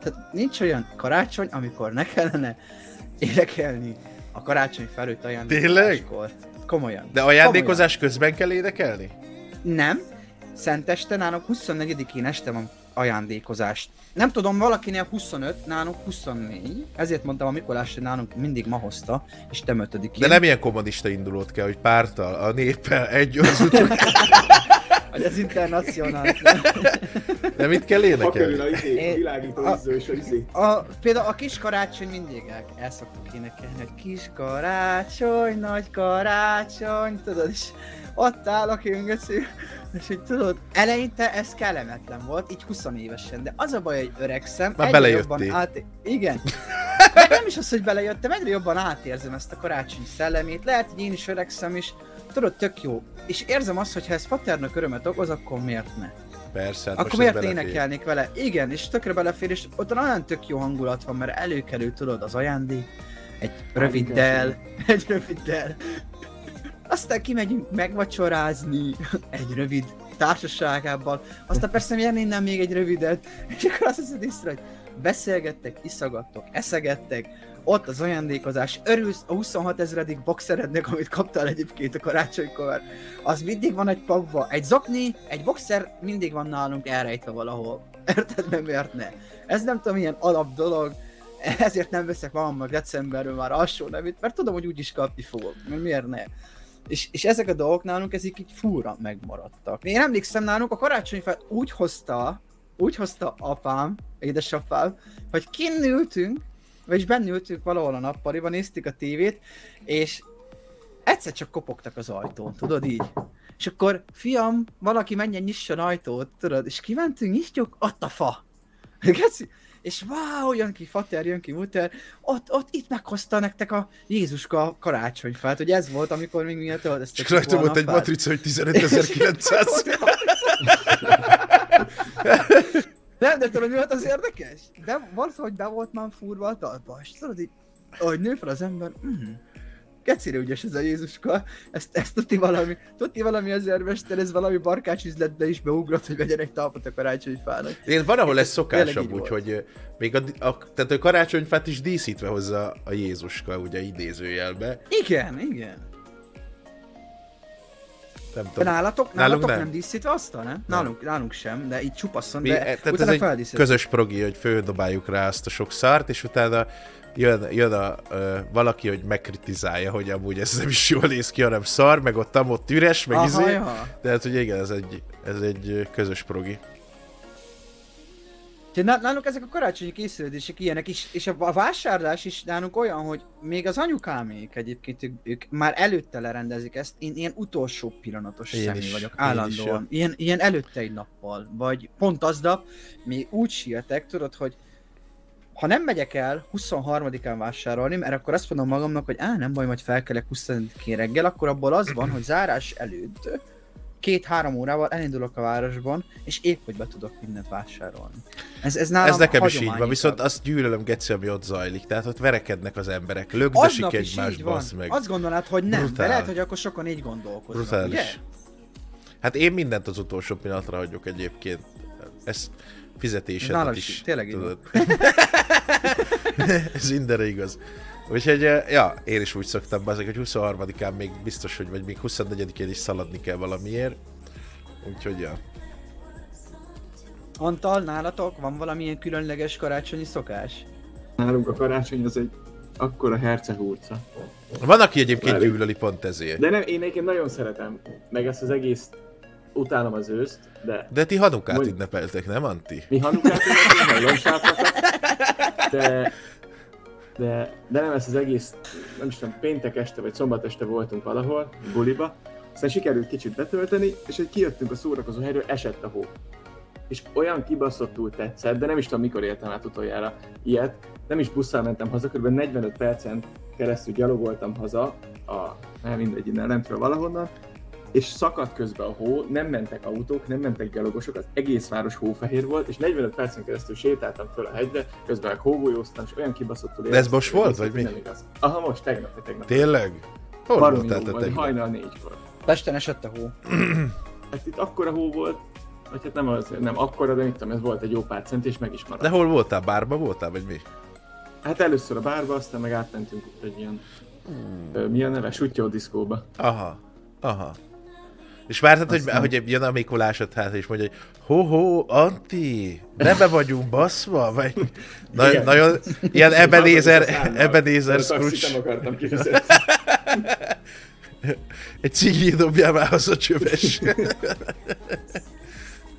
tehát nincs olyan karácsony, amikor ne kellene énekelni a karácsony felőtt ajándékozáskor. Komolyan. De ajándékozás Komolyan. közben kell énekelni? Nem. Szenteste nálunk 24-én este van ajándékozást. Nem tudom, valakinél 25, nálunk 24. Ezért mondtam a Mikolás, hogy nálunk mindig ma hozta, és te ötödikén. De nem ilyen kommunista indulót kell, hogy pártal, a néppel egy az Hogy az internacionális. De mit kell énekelni? Ha kerül a izé, világító a, és a izé. A, például a kis karácsony mindig el, el szoktuk énekelni, hogy kis karácsony, nagy karácsony, tudod, és ott áll a köngöcő, és hogy tudod, eleinte ez kellemetlen volt, így 20 évesen, de az a baj, hogy öregszem, Már egyre jobban át... Igen. Nem is az, hogy belejöttem, egyre jobban átérzem ezt a karácsony szellemét, lehet, hogy én is öregszem, és tudod, tök jó. És érzem azt, hogy ha ez Paternök örömet okoz, akkor miért ne? Persze, hát Akkor miért énekelnék vele? Igen, és tökre belefér, és ott olyan tök jó hangulat van, mert előkerül, tudod, az ajándék, egy röviddel, egy röviddel. Aztán kimegyünk megvacsorázni egy rövid társaságában, aztán persze miért innen még egy rövidet, és akkor azt hiszed észre, hogy beszélgettek, iszagattok, eszegettek, ott az ajándékozás, örülsz a 26 ezredik boxerednek, amit kaptál egyébként a karácsonykor, az mindig van egy pakba, egy zokni, egy boxer mindig van nálunk elrejtve valahol. Érted, nem miért ne? Ez nem tudom, milyen alap dolog, ezért nem veszek magamnak decemberről már alsó nevét, mert tudom, hogy úgyis kapni fogok, mert miért ne? És, és ezek a dolgok nálunk ezek így fúra megmaradtak. Én emlékszem nálunk a karácsonyfát úgy hozta, úgy hozta apám, édesapám, hogy kinn ültünk, vagyis benne ültünk valahol a nappaliban, néztük a tévét, és egyszer csak kopogtak az ajtón, tudod így? És akkor, fiam, valaki menjen nyisson ajtót, tudod, és kimentünk, nyitjuk, ott a fa. Geci? És wow, jön ki fater, jön ki muter, ott, ott itt meghozta nektek a Jézuska karácsonyfát, hogy ez volt, amikor még miért öltöztetek És rajta volt egy matrica, hogy 15900. Nem, de tudod, mi volt az érdekes? De valahogy be volt már furva a talpa, és tudod így, ahogy nő fel az ember, mm, Kecire ügyes ez a Jézuska, ezt, ezt tudti valami, tudti valami az ermester, ez valami barkács üzletbe is beugrott, hogy vegyen egy talpot a karácsonyfának. Én van, ahol ez szokásabb, úgyhogy még a, a, tehát a karácsonyfát is díszítve hozza a Jézuska, ugye idézőjelbe. Igen, igen. Nem tudom. Nálatok, nálatok nem. nem díszítve azt, nem? nem? Nálunk, nálunk sem, de így csupaszon, Mi, de e, tehát ez egy közös progi, hogy földobáljuk rá azt a sok szart, és utána jön, jön a, ö, valaki, hogy megkritizálja, hogy amúgy ez nem is jól néz ki, hanem szar, meg ott, ott üres, meg Aha, izé. Ja. De hát, hogy igen, ez egy, ez egy közös progi. Nálunk ezek a karácsonyi készülődések ilyenek is, és a vásárlás is nálunk olyan, hogy még az anyukámék egyébként ők, ők már előtte lerendezik ezt, én ilyen utolsó pillanatos én személy is, vagyok, állandóan. Ilyen, ilyen előtte egy nappal, vagy pont aznap, mi úgy sietek, tudod, hogy ha nem megyek el 23-án vásárolni, mert akkor azt mondom magamnak, hogy á, nem baj, majd felkelek 25-én reggel, akkor abból az van, hogy zárás előtt két-három órával elindulok a városban, és épp hogy be tudok mindent vásárolni. Ez, ez, nálam ez nekem is így van, viszont azt gyűlölöm Geci, ami ott zajlik. Tehát ott verekednek az emberek, lögdösik egymást, bassz meg. Azt gondolnád, hogy nem, Brutál. de lehet, hogy akkor sokan így gondolkoznak, Brutális. ugye? Hát én mindent az utolsó pillanatra hagyok egyébként. Ez fizetésedet is. is. Tényleg tudod. Ez mindenre igaz. Úgyhogy, ja, én is úgy szoktam azok, hogy 23-án még biztos, hogy vagy még 24-én is szaladni kell valamiért. Úgyhogy, ja. Antal, nálatok van valamilyen különleges karácsonyi szokás? Nálunk a karácsony az egy akkora hercehúrca. Van, aki egyébként gyűlöli pont ezért. De nem, én egyébként nagyon szeretem, meg ezt az egész utálom az őszt, de... De ti Hanukát Mondj... ünnepeltek, nem Anti? Mi Hanukát ünnepeltek, de, de, de nem ez az egész, nem is tudom, péntek este vagy szombat este voltunk valahol, buliba, aztán sikerült kicsit betölteni, és hogy kijöttünk a szórakozó helyről, esett a hó. És olyan kibaszottul tetszett, de nem is tudom mikor éltem át utoljára ilyet, nem is busszal mentem haza, kb. 45 percen keresztül gyalogoltam haza, a, nem mindegy, innen lentről valahonnan, és szakadt közben a hó, nem mentek autók, nem mentek gyalogosok, az egész város hófehér volt, és 45 percen keresztül sétáltam föl a hegyre, közben meg hógolyóztam, és olyan kibaszottul De ez most volt, vagy mi? Nem igaz. Aha, most, tegnap, tegnap. Tényleg? Hol voltál te tegnap? Hajnal négykor. Pesten esett a hó. hát itt akkora hó volt, vagy hát nem, az, nem akkora, de mit tudom, ez volt egy jó pár cent, és meg is maradt. De hol voltál? Bárba voltál, vagy mi? Hát először a bárba, aztán meg átmentünk egy ilyen, hmm. mi a neve, Sutyó diszkóba. Aha, aha. És vártad, hogy, nem... hogy jön a Mikulásod hát, és mondja, hogy ho-ho, Anti, ne be vagyunk baszva? Vagy na, nagyon ilyen Ebenezer, Ebenezer Scrooge. akartam Egy cigli dobjál már az a csöves.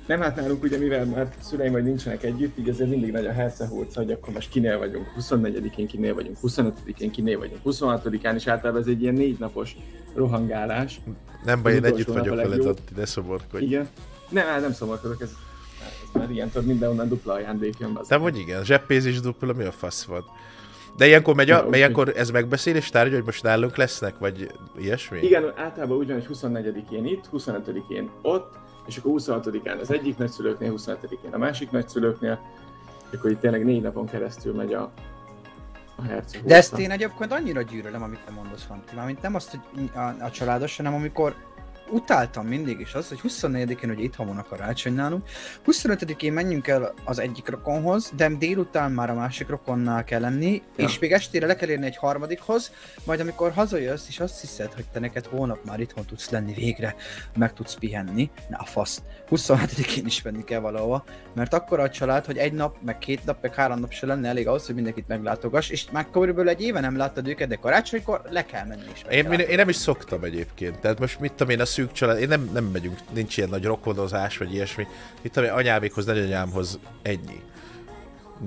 Nem hát nálunk ugye, mivel már szüleim vagy nincsenek együtt, így ezért mindig nagy a hercehúrca, hogy akkor most kinél vagyunk, 24-én kinél vagyunk, 25-én kinél vagyunk, 26-án, és általában ez egy ilyen négy napos rohangálás. Nem baj, én együtt vagyok veled, ott, de szomorkodj. Igen. Nem, hát nem szomorkodok, ez, ez már ilyen, tudod, mindenonnan dupla ajándék jön. Nem, hogy igen, zseppézés dupla, mi a fasz van? De ilyenkor, megy a, ja, ilyenkor ez megbeszélés tárgy, hogy most nálunk lesznek, vagy ilyesmi? Igen, általában úgy van, hogy 24-én itt, 25-én ott, és akkor 26-án az egyik nagyszülőknél, 27-én a másik nagyszülőknél, és akkor itt tényleg négy napon keresztül megy a, a herceg. De ezt én egyébként annyira gyűrölöm, amit te mondasz, Fanti. Mármint nem azt, hogy a, a családos, hanem amikor utáltam mindig is az, hogy 24-én ugye itthon van a karácsony nálunk, 25-én menjünk el az egyik rokonhoz, de délután már a másik rokonnál kell lenni, ja. és még estére le kell érni egy harmadikhoz, majd amikor hazajössz, és azt hiszed, hogy te neked hónap már itthon tudsz lenni végre, meg tudsz pihenni, na a fasz, 27-én is menni kell valahova, mert akkor a család, hogy egy nap, meg két nap, meg három nap se lenne elég ahhoz, hogy mindenkit meglátogass, és már körülbelül egy éve nem láttad őket, de karácsonykor le kell menni is. Én, én, nem is szoktam egyébként, tehát most mit tudom én, a szűk család, én nem, nem megyünk, nincs ilyen nagy rokonozás, vagy ilyesmi. Tudom én, anyámékhoz, nagyanyámhoz ennyi.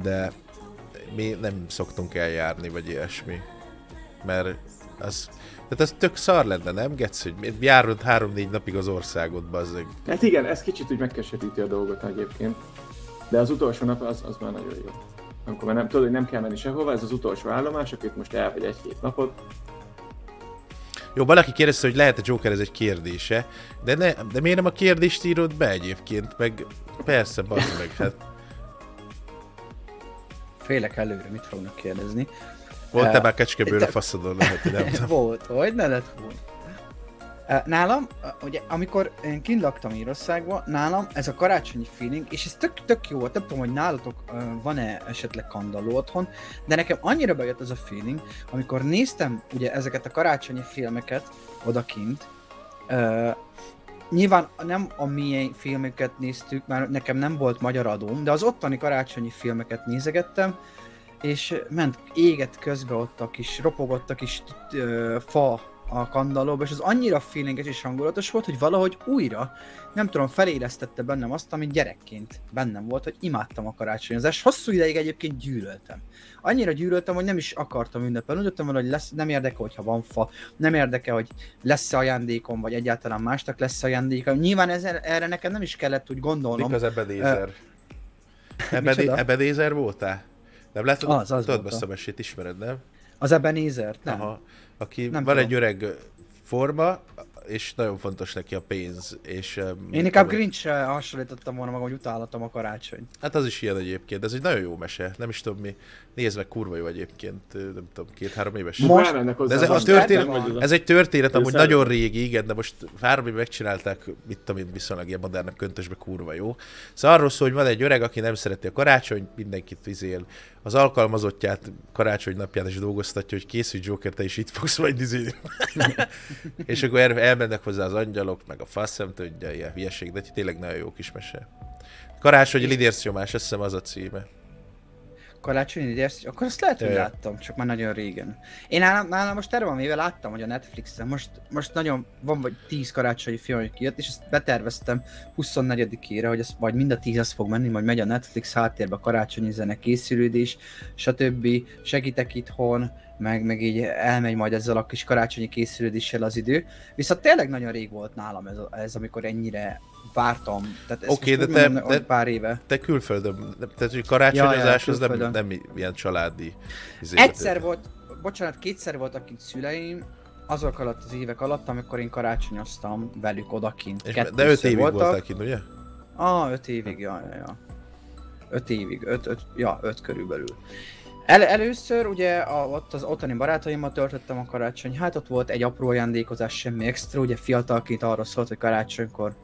De mi nem szoktunk eljárni, vagy ilyesmi. Mert az, tehát ez tök szar lenne, nem, Getsz, hogy járod három-négy napig az országot, bazzeg. Hát igen, ez kicsit úgy megkeseríti a dolgot egyébként. De az utolsó nap az, az már nagyon jó. Amikor már nem tudod, hogy nem kell menni sehova, ez az utolsó állomás, akit most elvegy egy-két napot, jó, valaki kérdezte, hogy lehet a Joker, ez egy kérdése, de, ne, de miért nem a kérdést írod be egyébként, meg persze, bazd meg, hát... Félek előre, mit fognak kérdezni. Volt-e uh, már kecskeből a faszodon, lehet, nem Volt, hogy ne lett volna. Nálam, ugye, amikor én kint laktam Írországban, nálam ez a karácsonyi feeling, és ez tök, tök jó volt, nem tudom, hogy nálatok van-e esetleg kandalló otthon, de nekem annyira bejött ez a feeling, amikor néztem ugye ezeket a karácsonyi filmeket odakint, uh, nyilván nem a mi filmeket néztük, mert nekem nem volt magyar adóm, de az ottani karácsonyi filmeket nézegettem, és ment éget közbe ott a kis, ropogott a kis uh, fa a kandallóba, és az annyira feelinges és hangulatos volt, hogy valahogy újra, nem tudom, felélesztette bennem azt, amit gyerekként bennem volt, hogy imádtam a karácsonyozást. Hosszú ideig egyébként gyűlöltem. Annyira gyűlöltem, hogy nem is akartam ünnepelni. Úgy hogy lesz, nem érdekel, hogyha van fa, nem érdekel, hogy lesz ajándékom, vagy egyáltalán másnak lesz ajándékom. Nyilván ez, erre nekem nem is kellett úgy gondolnom. Mik az ebedézer? Uh, Ebedé- ebedézer voltál? Nem látod? Az, az Tudod, volt. ismered, nem? Az Ebenézert? Nem. Aha aki nem van tudom. egy öreg forma, és nagyon fontos neki a pénz. És, Én inkább grinch hasonlítottam volna magam, hogy utálhatom a karácsony. Hát az is ilyen egyébként, ez egy nagyon jó mese, nem is tudom mi. Nézd meg, kurva jó egyébként, nem tudom, két-három éves. Most, de ez, a történet, ez egy történet, amúgy nagyon régi, igen, de most három éve megcsinálták, mit tudom én, viszonylag ilyen modern köntösbe kurva jó. Szóval arról szól, hogy van egy öreg, aki nem szereti a karácsony, mindenkit vizél. Az alkalmazottját karácsony napján is dolgoztatja, hogy készülj Joker, te is itt fogsz majd izélni. és akkor elmennek hozzá az angyalok, meg a faszem tudja, ilyen hülyeség, de tényleg nagyon jó kis mese. Karácsony lidérsznyomás, azt hiszem az a címe. Karácsonyi idész, akkor azt lehet, hogy láttam, csak már nagyon régen. Én nálam, nálam most erre van éve láttam, hogy a Netflixen most, most nagyon van vagy 10 karácsonyi film, hogy kijött, és ezt beterveztem 24-ére, hogy ez majd mind a 10 az fog menni, majd megy a Netflix háttérbe karácsonyi zene készülődés, stb. Segítek itthon, meg, meg így elmegy majd ezzel a kis karácsonyi készülődéssel az idő. Viszont tényleg nagyon rég volt nálam ez, ez amikor ennyire vártam. Oké, okay, de te, mondom, de pár éve. Te külföldön, tehát hogy karácsonyozás ja, ja, az nem, nem ilyen családi Egyszer volt, bocsánat, kétszer voltak kint szüleim, azok alatt az évek alatt, amikor én karácsonyoztam velük odakint. És de öt évig voltak. voltál kint, ugye? Ah, öt évig, ja, ja, ja. Öt évig, öt, öt, ja, öt körülbelül. El, először ugye a, ott az ottani barátaimmal töltöttem a karácsony, hát ott volt egy apró ajándékozás, semmi extra, ugye fiatalként arra szólt, hogy karácsonykor.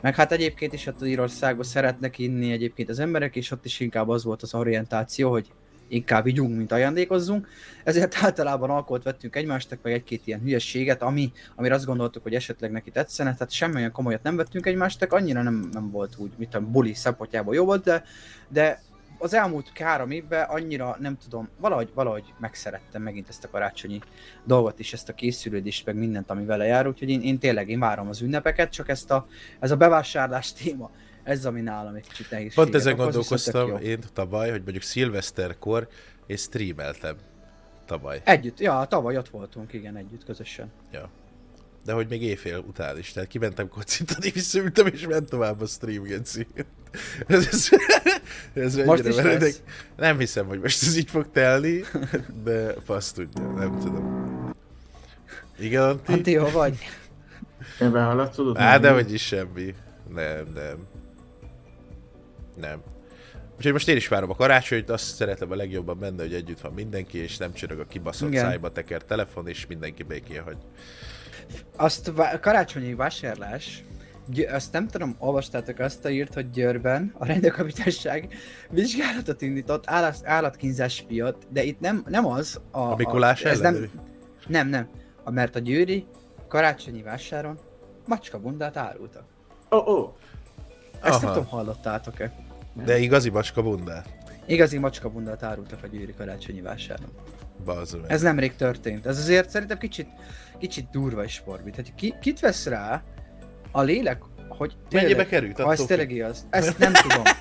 Meg hát egyébként is hát Írországban szeretnek inni egyébként az emberek, és ott is inkább az volt az orientáció, hogy inkább ígyunk, mint ajándékozzunk. Ezért általában alkoholt vettünk egymástak, meg egy-két ilyen hülyességet, ami, amire azt gondoltuk, hogy esetleg neki tetszene, tehát semmilyen komolyat nem vettünk egymástak, annyira nem, nem volt úgy, mint a buli szempontjából jó volt, de, de az elmúlt három évben annyira, nem tudom, valahogy, valahogy megszerettem megint ezt a karácsonyi dolgot is, ezt a készülődést, meg mindent, ami vele jár, úgyhogy én, én tényleg én várom az ünnepeket, csak ezt a, ez a bevásárlás téma, ez ami nálam egy kicsit nehéz. Pont ezen gondolkoztam én tavaly, hogy mondjuk szilveszterkor és streameltem tavaly. Együtt, ja, tavaly ott voltunk, igen, együtt, közösen. Ja de hogy még éjfél után is. Tehát kimentem kocintani, visszaültem, és ment tovább a stream, Genci. ez, ez, ez most is lesz. Nem hiszem, hogy most ez így fog telni, de fasz tudja, nem tudom. Igen, Antti? Antti, jó vagy? Én behaladszolod? Á, de hogy is semmi. Nem, nem. Nem. Úgyhogy most én is várom a karácsonyt, azt szeretem a legjobban benne, hogy együtt van mindenki, és nem csörög a kibaszott Igen. szájba teker telefon, és mindenki békén hagy. Azt vá- karácsonyi vásárlás, Gy- azt nem tudom, olvastátok azt a írt, hogy Győrben a rendőrkapitányság vizsgálatot indított állat, állatkínzás miatt, de itt nem, nem az a... A Mikulás a, ez nem, nem, nem. A, mert a győri karácsonyi vásáron macskabundát árultak. Ó, oh, ó. Oh. Ezt nem Aha. tudom, hallottátok-e? De igazi macska bundát. Igazi macskabundát árultak a győri karácsonyi vásáron. Bazd meg. Ez nemrég történt. Ez azért szerintem kicsit, kicsit durva is Forbit. Hát ki, kit vesz rá a lélek, hogy Mennyibe került? Ha ez tényleg igaz. Ezt nem tudom.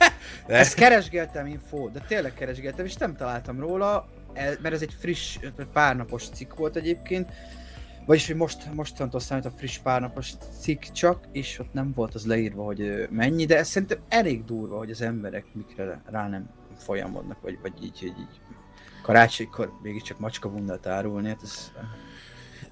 Ezt keresgéltem info, de tényleg keresgéltem, és nem találtam róla, e- mert ez egy friss, pár napos cikk volt egyébként. Vagyis, hogy most, mostantól számít a friss párnapos cikk csak, és ott nem volt az leírva, hogy mennyi, de ez szerintem elég durva, hogy az emberek mikre rá nem folyamodnak, vagy, vagy így, így, így karácsonykor mégiscsak macskabundát árulni, hát ez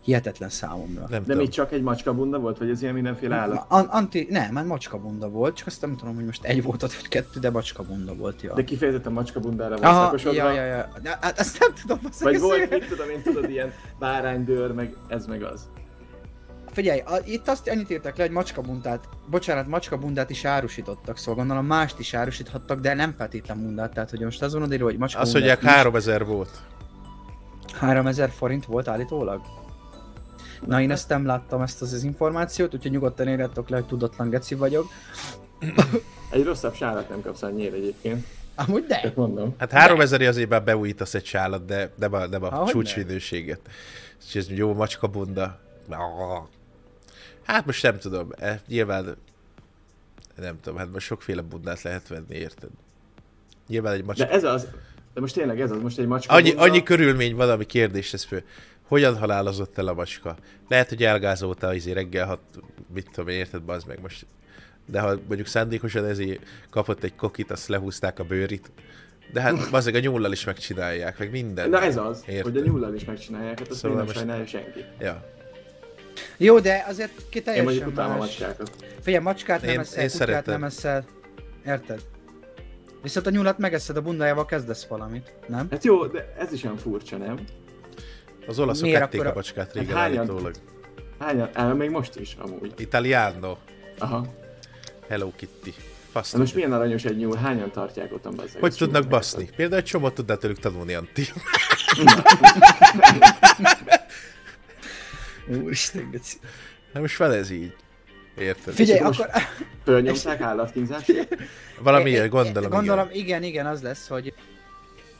hihetetlen számomra. Nem De még csak egy macskabunda volt, vagy ez ilyen mindenféle állat? An- anti, nem, már macskabunda volt, csak azt nem tudom, hogy most egy volt ott, vagy kettő, de macskabunda volt, ja. De kifejezetten macskabundára van Aha, ja, ja, ja. De, hát azt nem tudom, az Vagy volt, mit tudom én, tudod, ilyen báránydőr, meg ez meg az. Figyelj, a, itt azt annyit írtak le, hogy macskabundát, bocsánat, macskabundát is árusítottak, szóval gondolom mást is árusíthattak, de nem feltétlen bundát, tehát hogy most azon odaírva, hogy Azt macskabundát mondják is. 3000 volt. 3000 forint volt állítólag? Na én ezt nem láttam ezt az, az információt, úgyhogy nyugodtan írjátok le, hogy tudatlan geci vagyok. Egy rosszabb sárat nem kapsz annyira egyébként. Amúgy de. Csak mondom. Hát 3000 azért már beújítasz egy sálat, de nem a, nem a Ahogy csúcsminőséget. És ez jó macska bunda. Hát most nem tudom, eh, nyilván nem tudom, hát most sokféle bundát lehet venni, érted? Nyilván egy macska... De ez az, de most tényleg ez az, most egy macskabunda. Annyi, annyi körülmény van, ami kérdés tesz föl. Hogyan halálozott el a macska? Lehet, hogy elgázolta azért reggel, hat, mit tudom én, érted, bazd meg most. De ha mondjuk szándékosan ezért kapott egy kokit, azt lehúzták a bőrit. De hát bazd meg a nyúllal is megcsinálják, meg minden. Na ez az, Érted. hogy a nyullal is megcsinálják, hát azt Szóval nem most- sajnálja senki. Ja. Jó, de azért ki Én teljesen mondjuk utálom a macskákat. Figyelj, macskát nem Én- eszel, én kutyát szeretem. nem eszel. Érted? Viszont a nyulat megeszed, a bundájával kezdesz valamit, nem? Hát jó, de ez is olyan furcsa, nem? Az olaszok Miért ették akkor a a- macskát régen Hát hányan- állítólag. Hányan? El, még most is, amúgy. Italiano. Aha. Hello Kitty. Fasz Na most milyen aranyos egy nyúl, hányan tartják ott a? Hogy tudnak baszni? Például egy csomót tudnál tőlük tanulni, Antti. Úristen, geci. Na most van ez így. Érted? Figyelj, akkor... Fölnyomták állatkínzás? Valami é, gondolom, Gondolom, igen. igen, igen, az lesz, hogy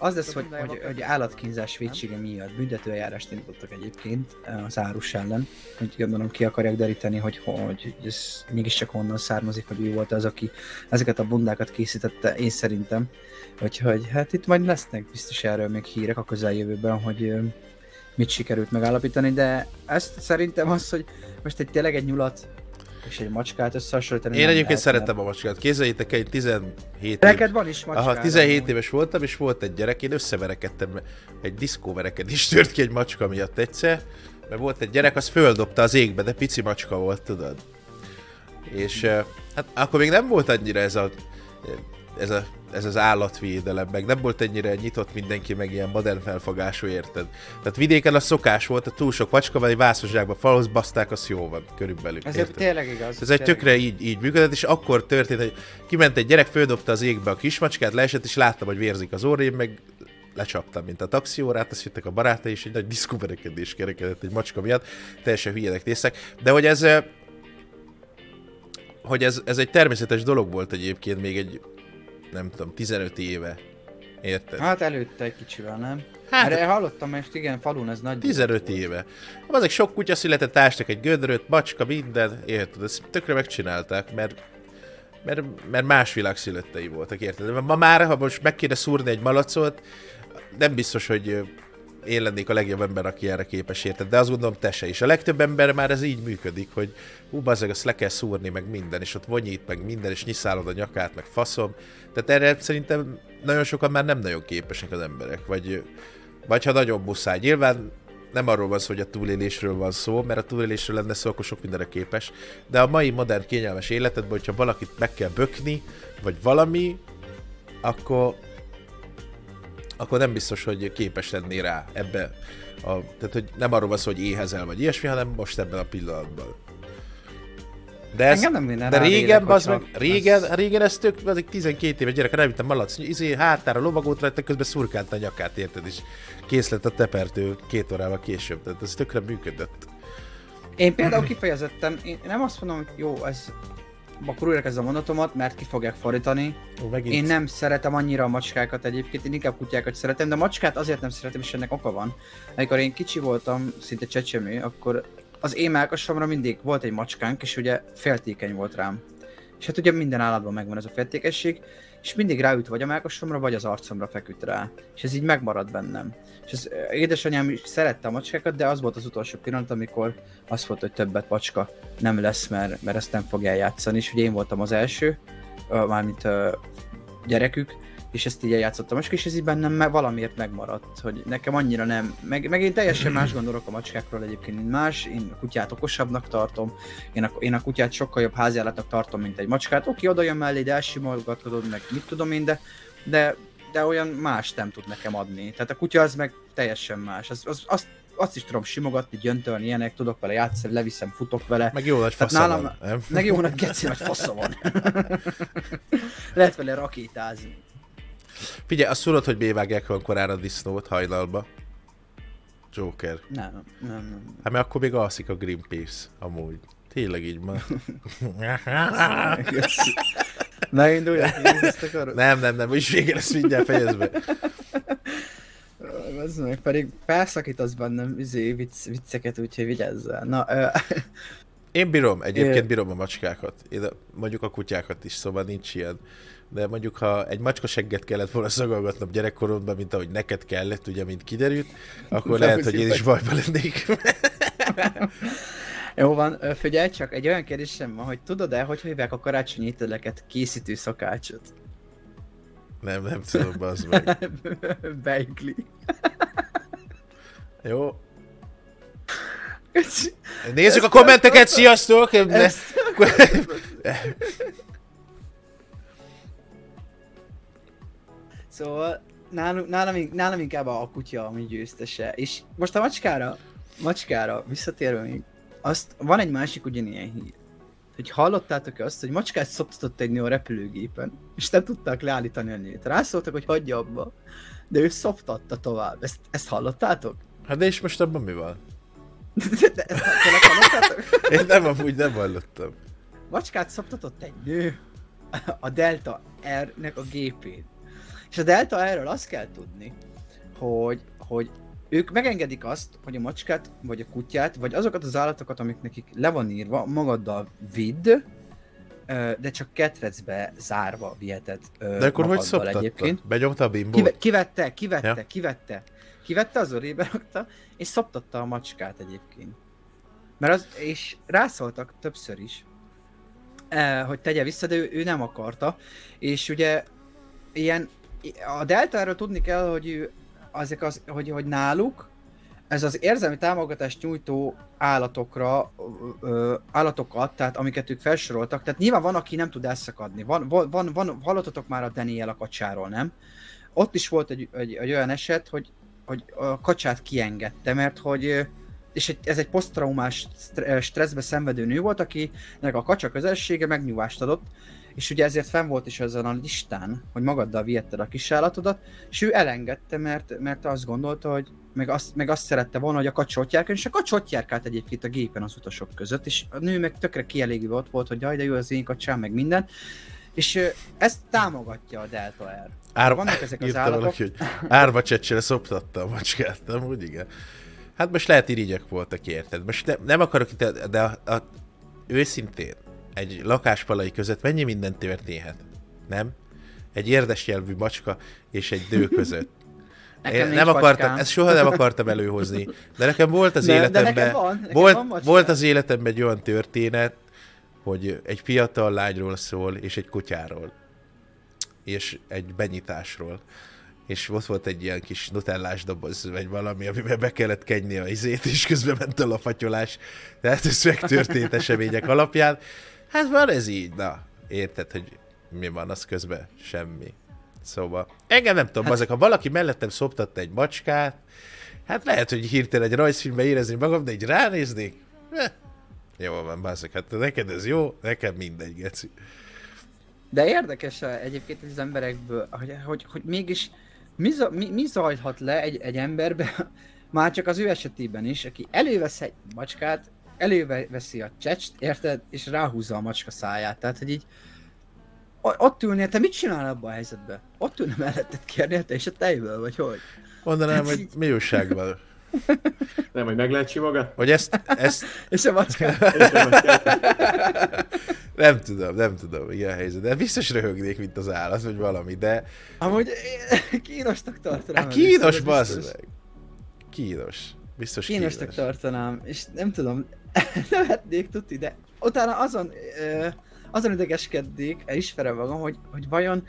az lesz, hogy, hogy, hogy állatkínzás vétsége miatt büntetőeljárást indítottak egyébként eh, az árus ellen, hogy gondolom ki akarják deríteni, hogy, hogy ez mégiscsak honnan származik, hogy ő volt az, aki ezeket a bundákat készítette, én szerintem. Úgyhogy hát itt majd lesznek biztos erről még hírek a közeljövőben, hogy ö, mit sikerült megállapítani, de ezt szerintem az, hogy most egy tényleg egy nyulat és egy macskát összehasonlítani. Én egyébként lehet, szeretem a macskát. Képzeljétek el, egy 17 év. Neked van is macskád. Aha, 17 amúgy. éves voltam, és volt egy gyerek, én összeverekedtem, egy diszkóverekedés tört ki egy macska miatt egyszer, mert volt egy gyerek, az földobta az égbe, de pici macska volt, tudod. És eh, hát akkor még nem volt annyira ez a ez, a, ez az állatvédelem, meg nem volt ennyire nyitott mindenki, meg ilyen modern felfogású, érted? Tehát vidéken a szokás volt, a túl sok macska van, egy vászos zsákba falhoz baszták, az jó van, körülbelül. Ez érted? tényleg igaz. Ez egy tökre így, így működött, és akkor történt, hogy kiment egy gyerek, földobta az égbe a kismacskát, leesett, és láttam, hogy vérzik az orrém, meg lecsaptam, mint a taxiórát, azt jöttek a barátai, és egy nagy diszkuverekedés kerekedett egy macska miatt, teljesen hülyének néztek. De hogy ez, eh, hogy ez, ez egy természetes dolog volt egyébként még egy, nem tudom, 15 éve. Érted? Hát előtte egy kicsivel, nem? Hát- Erre hallottam, mert igen, falun ez nagy. 15 éve. Azok sok kutya született, ástak egy gödröt, macska, minden, érted? Ezt tökre megcsinálták, mert mert, mert más világ szülöttei voltak, érted? Ma már, ha most meg kéne szúrni egy malacot, nem biztos, hogy én lennék a legjobb ember, aki erre képes, érted? De azt gondolom, te se is. A legtöbb ember már ez így működik, hogy hú, bazzeg, azt le kell szúrni, meg minden, és ott vonyít, meg minden, és nyiszálod a nyakát, meg faszom. Tehát erre szerintem nagyon sokan már nem nagyon képesek az emberek, vagy, vagy ha nagyon muszáj. Nyilván nem arról van szó, hogy a túlélésről van szó, mert a túlélésről lenne szó, akkor sok mindenre képes. De a mai modern kényelmes életedben, hogyha valakit meg kell bökni, vagy valami, akkor, akkor nem biztos, hogy képes lennél rá ebbe A, tehát, hogy nem arról van szó, hogy éhezel vagy ilyesmi, hanem most ebben a pillanatban. De, ez, nem de régen, az meg, régen, ez... régen ez tök, az egy 12 éves gyerek, nem a malac, izé, hátára lovagolt rajta, közben szurkált a nyakát, érted, és kész lett a tepertő két órával később, tehát ez tökre működött. Én például kifejezettem, én nem azt mondom, hogy jó, ez akkor újra kezdem a mondatomat, mert ki fogják fordítani. Ó, én nem szeretem annyira a macskákat egyébként, én inkább kutyákat szeretem, de macskát azért nem szeretem, és ennek oka van. Amikor én kicsi voltam, szinte csecsemő, akkor az én melkasomra mindig volt egy macskánk, és ugye féltékeny volt rám. És hát ugye minden állatban megvan ez a féltékenység, és mindig ráüt vagy a melkasomra, vagy az arcomra feküdt rá. És ez így megmarad bennem. És az édesanyám is szerette a macskákat, de az volt az utolsó pillanat, amikor azt volt, hogy többet macska nem lesz, mert, mert ezt nem fog eljátszani. És ugye én voltam az első, mármint gyerekük, és ezt így eljátszottam, és ez így bennem valamiért megmaradt, hogy nekem annyira nem, meg, meg én teljesen más gondolok a macskákról egyébként, mint más, én a kutyát okosabbnak tartom, én a, én a kutyát sokkal jobb háziállatnak tartom, mint egy macskát, oké, oda jön mellé, de elsimogatod, meg mit tudom én, de, de, de olyan más nem tud nekem adni. Tehát a kutya az meg teljesen más. Az, az, azt, azt is tudom simogatni, gyöntölni, ilyenek, tudok vele játszani, leviszem, futok vele. Meg jó nagy fasza nálam, van, nem? Meg jó nagy geci nagy fasza van. Lehet vele rakétázni. Figyelj, azt tudod, hogy bévágják van korán a disznót hajnalba? Joker. Nem, nem, nem. Hát mert akkor még alszik a Greenpeace, amúgy. Tényleg így van. Ne indulj, Nem, nem, nem, is végén ezt mindjárt fejezd be. Ez meg pedig felszakítasz bennem izé, vicc, vicceket, úgyhogy vigyázzál. Na, ö... Én bírom, egyébként bírom a macskákat. Én mondjuk a kutyákat is, szóval nincs ilyen de mondjuk ha egy macska segget kellett volna szagolgatnom gyerekkoromban, mint ahogy neked kellett, ugye, mint kiderült, akkor Nem lehet, hogy én is bajba lennék. Jó van, figyelj csak, egy olyan kérdésem van, hogy tudod-e, hogy hívják a karácsonyi ételeket készítő szakácsot? Nem, nem tudom, az meg. Beigli. Jó. Nézzük a kommenteket, sziasztok! Ezt... Szóval nálam, nálam, nálam inkább a kutya, ami győztese. És most a macskára, macskára visszatérve még, azt van egy másik ugyanilyen hír. Hogy hallottátok azt, hogy macskát szoptatott egy nő a repülőgépen, és nem tudták leállítani a nőt. Rászóltak, hogy hagyja abba, de ő szoptatta tovább. Ezt, ezt hallottátok? Hát de és most abban mi van? De, de ezt hallottátok? Én nem, amúgy nem hallottam. Macskát szoptatott egy nő a Delta R-nek a gépén. És a Delta erről azt kell tudni, hogy, hogy ők megengedik azt, hogy a macskát, vagy a kutyát, vagy azokat az állatokat, amik nekik le van írva, magaddal vidd, de csak ketrecbe zárva viheted De akkor hogy szoptatta? Egyébként. Benyomta a bimbót? Kive, kivette, kivette, ja. kivette. Kivette, az orébe rakta, és szoptatta a macskát egyébként. Mert az, és rászóltak többször is, hogy tegye vissza, de ő, ő nem akarta. És ugye ilyen a Deltáról tudni kell, hogy azok az, hogy, hogy náluk ez az érzelmi támogatást nyújtó állatokra, ö, állatokat, tehát amiket ők felsoroltak, tehát nyilván van, aki nem tud elszakadni. Van, van, van, hallottatok már a Daniel a kacsáról, nem? Ott is volt egy, egy, egy olyan eset, hogy, hogy a kacsát kiengedte, mert hogy és ez egy posztraumás stresszbe szenvedő nő volt, akinek a kacsa közelsége megnyúvást adott, és ugye ezért fenn volt is ezen a listán, hogy magaddal vihetted a kisállatodat, és ő elengedte, mert, mert azt gondolta, hogy meg azt, meg azt szerette volna, hogy a kacsot járkál, és a kacsot járkált egyébként a gépen az utasok között, és a nő meg tökre kielégülve ott volt, hogy jaj, de jó az én kacsám, meg minden. És ezt támogatja a Delta Air. Ár... Vannak ezek az állatok. Valaki, hogy árva csecsére szoptatta a macskát, nem úgy igen. Hát most lehet irigyek voltak, érted? Most ne, nem akarok itt, de a, a, őszintén, egy lakáspalai között mennyi minden történhet? Nem? Egy érdes jelvű macska és egy dő között. Nekem Én nem akartam, ezt soha nem akartam előhozni, de nekem volt az de, életemben, de van, nekem volt, van volt az életemben egy olyan történet, hogy egy fiatal lányról szól, és egy kutyáról, és egy benyitásról és ott volt egy ilyen kis nutellás doboz, vagy valami, amiben be kellett kenni a izét, és közben ment a lafatyolás. Tehát ez megtörtént események alapján. Hát van ez így, na, érted, hogy mi van az közben? Semmi. Szóval, engem nem tudom, hát... azok, ha valaki mellettem szoptatta egy macskát, hát lehet, hogy hirtelen egy rajzfilmbe érezni magam, de így ránéznék, eh, jó van, bázik, hát neked ez jó, nekem mindegy, geci. De érdekes egyébként az emberekből, hogy, hogy, hogy mégis mi, mi, mi zajlhat le egy, egy emberbe, már csak az ő esetében is, aki elővesz egy macskát, előveszi a csecst, érted, és ráhúzza a macska száját. Tehát, hogy így ott ülnél, te mit csinál abban a helyzetben? Ott ülne melletted kérnél te és a tejből, vagy hogy? Mondanám, hát hogy mi újságban. Nem, hogy meg lehet simogatni? Hogy ezt... ezt... és a macskát. nem tudom, nem tudom, ilyen helyzet. De biztos röhögnék, mint az állat, vagy valami, de... Amúgy kínosnak tartanám. Hát kínos, bazd meg. Kínos. Biztos kínosnak kínos. tartanám, és nem tudom, nevetnék tuti, de utána azon, ö, azon idegeskednék, elismerem magam, hogy, hogy vajon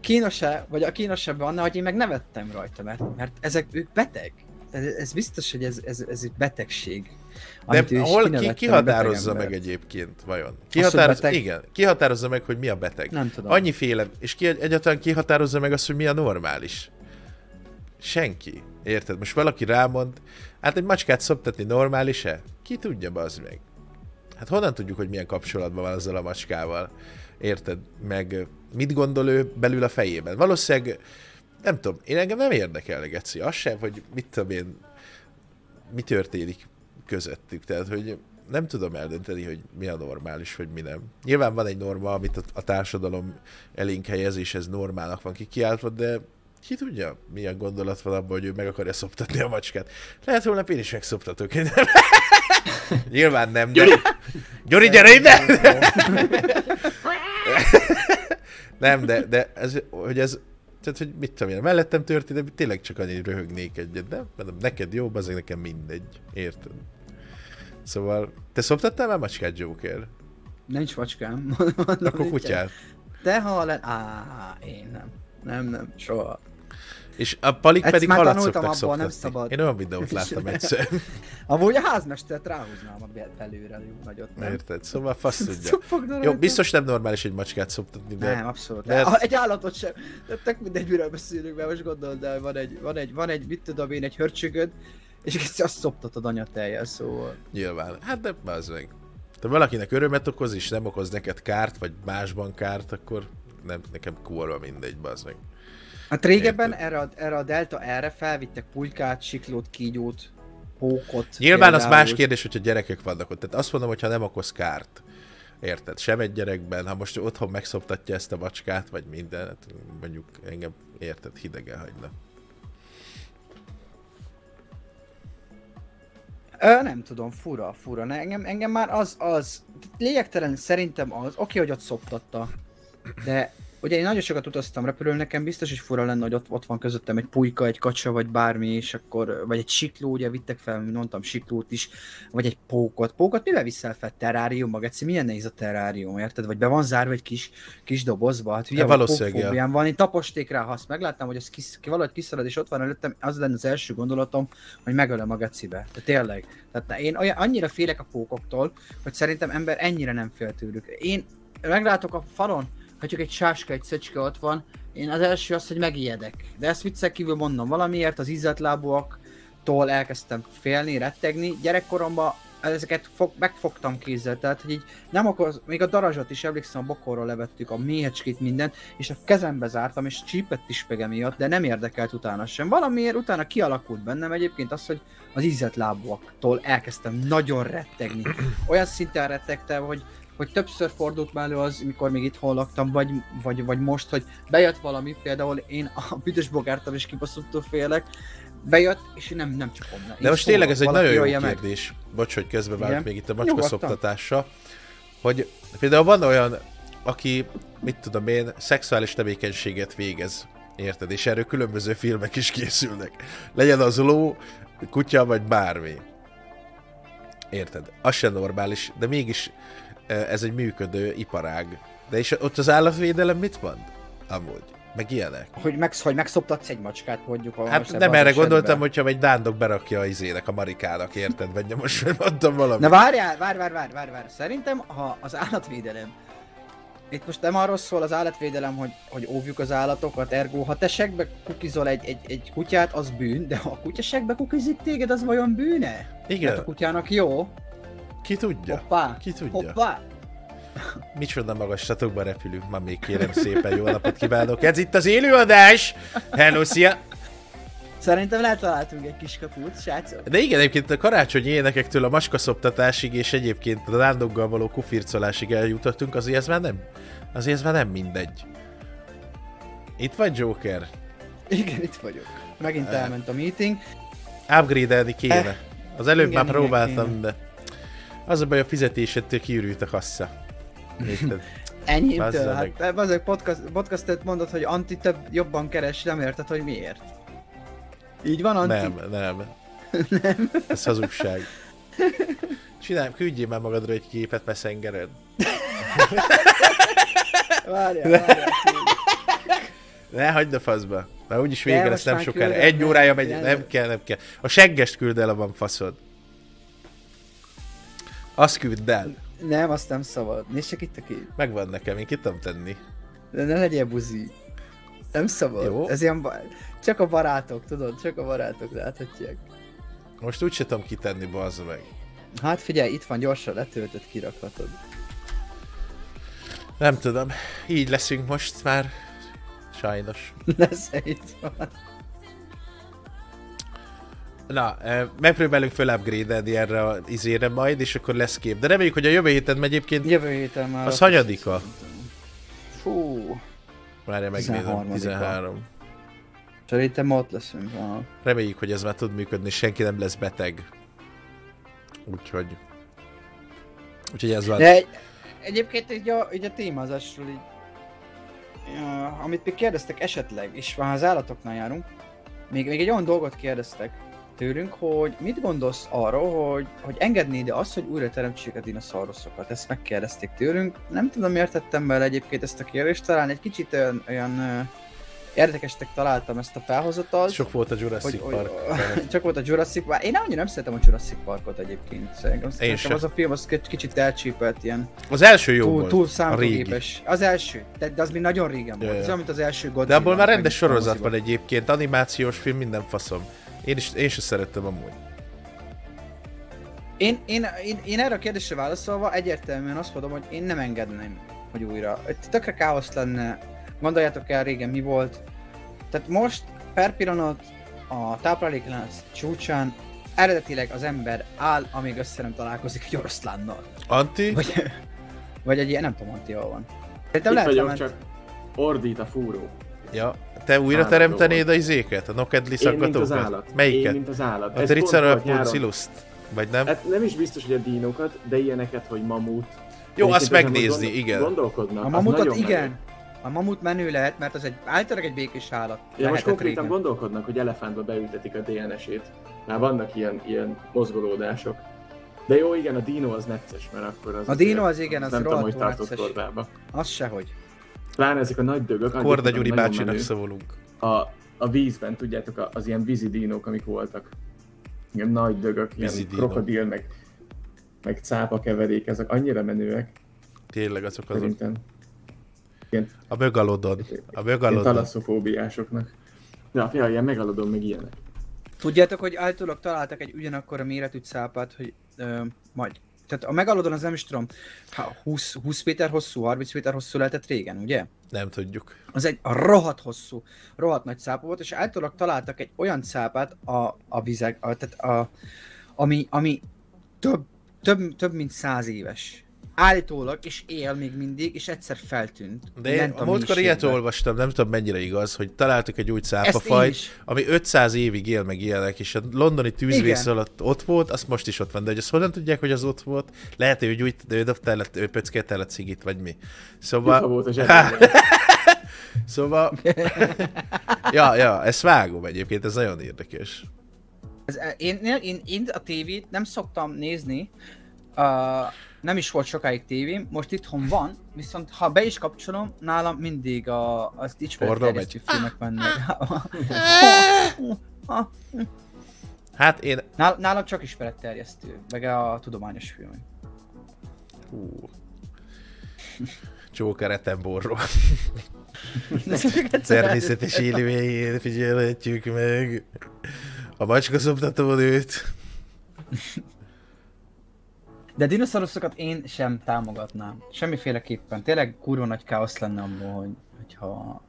kínos-e, vagy a kínosabb van, hogy én meg nevettem rajta, mert, mert ezek, ők beteg. Ez, ez biztos, hogy ez, ez, ez egy betegség. De hol ki, ki határozza meg egyébként, vajon? Ki határoz, beteg... Igen, ki határozza meg, hogy mi a beteg? Nem tudom. Annyiféle, és ki, egyáltalán ki határozza meg azt, hogy mi a normális? Senki. Érted? Most valaki rámond, hát egy macskát szoptatni normális-e? Ki tudja, az meg? Hát honnan tudjuk, hogy milyen kapcsolatban van azzal a macskával? Érted? Meg mit gondol ő belül a fejében? Valószínűleg, nem tudom, én engem nem érdekel, Geci, az sem, hogy mit tudom én, mi történik közöttük. Tehát, hogy nem tudom eldönteni, hogy mi a normális, vagy mi nem. Nyilván van egy norma, amit a, társadalom elénk helyez, és ez normálnak van kikiáltva, de ki tudja, milyen gondolat van abban, hogy ő meg akarja szoptatni a macskát. Lehet holnap én is megszoptatok. Nyilván nem, de... Gyuri! Gyuri, gyere ide! nem, de, de ez, hogy ez, tehát, hogy mit tudom én, mellettem történt, de tényleg csak annyi röhögnék egyet, de mondom, neked jó, az nekem mindegy, érted? Szóval, te szoptattál már macskát, Joker? Nincs macskám. Akkor kutyát. De ha le... Á, én nem. Nem, nem, soha. És a palik pedig halat szoktak abban, nem szabad. Én olyan videót láttam egyszer. Amúgy a házmestert ráhúznám a belőle jó nagyot, nem? Érted? Szóval fasz tudja. Jó, biztos nem normális egy macskát szoptatni, de... Nem, abszolút. De... A, egy állatot sem. De tök mindegy, miről beszélünk, mert most gondold de van egy, van egy, van egy, mit tudom én, egy hörcsögöd, és azt szoptatod anyateljel, szóval. Nyilván. Hát de az meg. Ha valakinek örömet okoz, és nem okoz neked kárt, vagy másban kárt, akkor nem, nekem kurva mindegy, bazd meg. Hát régebben erre a, erre a Delta erre felvittek pulykát, siklót, kígyót, pókot. Nyilván például. az más kérdés, hogyha gyerekek vannak ott. Tehát azt mondom, hogy ha nem okoz kárt, érted? Sem egy gyerekben, ha most otthon megszoptatja ezt a macskát, vagy minden, hát mondjuk engem érted, hidegen hagyna. Ö, nem tudom, fura, fura. Ne, engem, engem már az, az, lényegtelen szerintem az, oké, hogy ott szoptatta, de Ugye én nagyon sokat utaztam repülőn, nekem biztos is fura lenne, hogy ott, ott van közöttem egy pulyka, egy kacsa, vagy bármi, és akkor, vagy egy sikló, ugye vittek fel, mondtam, siklót is, vagy egy pókot. Pókot mivel viszel fel? Terrárium, Geci, milyen nehéz a terrárium, érted? Vagy be van zárva egy kis, kis dobozba? Hát ugye valószínűleg. van, én taposték rá, ha azt megláttam, hogy ez kis, ki, valahogy kiszalad, és ott van előttem, az lenne az első gondolatom, hogy megölöm a gecibe. De tényleg. Tehát én olyan, annyira félek a pókoktól, hogy szerintem ember ennyire nem fél tőlük. Én meglátok a falon, ha csak egy sáska, egy szöcske ott van, én az első az, hogy megijedek. De ezt viccek kívül mondom, valamiért az izzatlábúaktól elkezdtem félni, rettegni. Gyerekkoromban ezeket fog, megfogtam kézzel, tehát hogy így nem okoz, még a darazsat is emlékszem, a bokorról levettük a méhecskét, minden, és a kezembe zártam, és csípett is pege miatt, de nem érdekelt utána sem. Valamiért utána kialakult bennem egyébként az, hogy az izzatlábúaktól elkezdtem nagyon rettegni. Olyan szinten rettegtem, hogy hogy többször fordult már elő az, mikor még itt laktam, vagy, vagy, vagy most, hogy bejött valami, például én a büdös bogártal is kibaszottul félek, bejött, és én nem, nem csak onnan. De most tényleg ez egy nagyon jó kérdés, meg. bocs, hogy közbevált még itt a macska szoptatása, hogy például van olyan, aki, mit tudom én, szexuális tevékenységet végez, érted? És erről különböző filmek is készülnek. Legyen az ló, kutya, vagy bármi. Érted? Az sem normális, de mégis ez egy működő iparág. De és ott az állatvédelem mit mond? Amúgy. Meg ilyenek. Hogy, meg, hogy megszoptatsz egy macskát mondjuk. A hát nem erre gondoltam, hogyha egy dándok berakja a izének, a marikának, érted? Vagy most mondtam valamit. Na várjál, várj, várj, várj, várj, várj. Szerintem, ha az állatvédelem itt most nem arról szól az állatvédelem, hogy, hogy óvjuk az állatokat, ergo ha te segbe kukizol egy, egy, egy kutyát, az bűn, de ha a kutya segbe kukizik téged, az vajon bűne? Igen. Mert a kutyának jó. Ki tudja? Hoppá. Ki tudja? Hoppá. Micsoda magaslatokba repülünk ma még kérem szépen, jó napot kívánok! Ez itt az élőadás! Hello, szia! Szerintem letaláltunk egy kis kaput, srácok. De igen, egyébként a karácsonyi énekektől a maskaszoptatásig és egyébként a rándoggal való kufircolásig eljutottunk, azért ez már nem, azért ez már nem mindegy. Itt vagy Joker? Igen, itt vagyok. Megint Eh. elment a meeting. Upgrade-elni kéne. Az előbb Igen, már próbáltam, de az a baj, a fizetésettől kiürült a kassa. Érted? Bazzza hát bazeg podcast, podcastet mondod, hogy Anti több jobban keres, nem érted, hogy miért. Így van, Anti? Nem, nem. nem. Ez hazugság. Csinálj, küldjél már magadra egy képet Messengeren. Várjál, várjál. Ne, hagyd a faszba. Már úgyis vége lesz nem sokára. Egy órája megy, nem. nem kell, nem kell. A seggest küld el, a van faszod. Azt küld el. Nem, azt nem szabad. Nézd csak itt a kép. Megvan nekem, én ki tudom tenni. De ne legyél buzi. Nem szabad. Jó. Ez ilyen ba- Csak a barátok, tudod? Csak a barátok láthatják. Most úgy se tudom kitenni, bazza meg. Hát figyelj, itt van, gyorsan letöltött, kirakhatod. Nem tudom. Így leszünk most már. Sajnos. Lesz itt van. Na, megpróbálunk föl upgrade erre a izére majd, és akkor lesz kép. De reméljük, hogy a jövő héten egyébként... Jövő héten már... Az hanyadika? Fú. Várjál, megnézem. 13-a. 13. Szerintem ott leszünk. Aha. Reméljük, hogy ez már tud működni, senki nem lesz beteg. Úgyhogy... Úgyhogy ez van. De egy, egyébként így a, így a témázásról így, ja, amit még kérdeztek esetleg, és már az állatoknál járunk, még, még egy olyan dolgot kérdeztek tőlünk, hogy mit gondolsz arról, hogy, hogy engednéd -e azt, hogy újra teremtsék a dinoszauruszokat? Ezt megkérdezték tőlünk. Nem tudom, miért tettem bele egyébként ezt a kérdést, talán egy kicsit olyan, olyan érdekesnek találtam ezt a felhozatalt. Sok volt a Jurassic hogy, Park. hogy, csak volt a Jurassic Park. Én annyira nem szeretem a Jurassic Parkot egyébként. Szerintem, az a film az kicsit elcsípelt ilyen Az első jó túl, volt. túl számítógépes. Az első, de, de az még nagyon régen volt. Ez olyan, mint az első Godzilla. De abból már rendes sorozat van egyébként, animációs film, minden faszom. Én is, én is szerettem amúgy. Én, én, én, én erre a kérdésre válaszolva egyértelműen azt mondom, hogy én nem engedném, hogy újra. Tökre káosz lenne. Gondoljátok el régen mi volt. Tehát most per pillanat a tápláléklánc csúcsán eredetileg az ember áll, amíg össze nem találkozik egy oroszlánnal. Anti? Vagy, vagy egy ilyen, nem tudom, Antti, hol van. Szerintem Itt lehet vagyok, csak ordít a fúró. Ja, te újra teremtenéd a volt. izéket? A Nokedli az szaggatókat? Melyiket? Én, mint az állat. A Triceratops? Vagy nem? Hát nem is biztos, hogy a dínokat, de ilyeneket, hogy mamut. Jó, azt megnézni, gondol- igen. Gondolkodnak. A az mamutot igen. menő. A mamut menő lehet, mert az egy általában egy békés állat. Ja, most konkrétan régen. gondolkodnak, hogy elefántba beültetik a DNS-ét. Már vannak ilyen, ilyen mozgolódások. De jó, igen, a dino az necces, mert akkor az... A dino az igen, az Nem tudom, hogy tartott necces. kordába. Az sehogy. Pláne ezek a nagy dögök. Korda Gyuri bácsinak szavolunk. a, a vízben, tudjátok, az ilyen vízi dinók, amik voltak. Ilyen nagy dögök, ilyen krokodil, meg, meg cápa keverék, ezek annyira menőek, Tényleg azok azok. szerintem. Ilyen, A mögalodon. A ilyen mögalodon. talaszofóbiásoknak. Ja, ja, ilyen megalodom, meg ilyenek. Tudjátok, hogy általában találtak egy ugyanakkor a méretű cápát, hogy ö, majd. Tehát a megalodon az nem is tudom, ha 20, 20 méter hosszú, 30 méter hosszú lehetett régen, ugye? Nem tudjuk. Az egy rohadt hosszú, rohadt nagy cápa volt, és általában találtak egy olyan cápát a, a vizek, a, tehát a, ami, ami több, több, több mint száz éves. Állítólag, és él még mindig, és egyszer feltűnt. De én Lent a múltkor ilyet olvastam, nem tudom mennyire igaz, hogy találtak egy új cápafajt, ami 500 évig él meg ilyenek, és a londoni tűzvész Igen. alatt ott volt, az most is ott van, de hogy azt honnan tudják, hogy az ott volt? Lehet, hogy úgy, ő dobta el, ő pöckélt el a cigit, vagy mi. Szóval, volt a szóval, ja, ja, ezt vágom egyébként, ez nagyon érdekes. Ez, én, én, én, én a tévét nem szoktam nézni, uh, nem is volt sokáig tévém, most itthon van, viszont ha be is kapcsolom, nálam mindig a, az Pornó dicsőterjesztő filmek mennek. Hát én, Nál, nálam csak ismeretterjesztő, meg a tudományos filmek. hú. Csóka Retenborról. Természetes élőjén figyelhetjük meg a macska szoptatónőt. De dinoszauruszokat én sem támogatnám. Semmiféleképpen. Tényleg kurva nagy káosz lenne abból, hogy, hogyha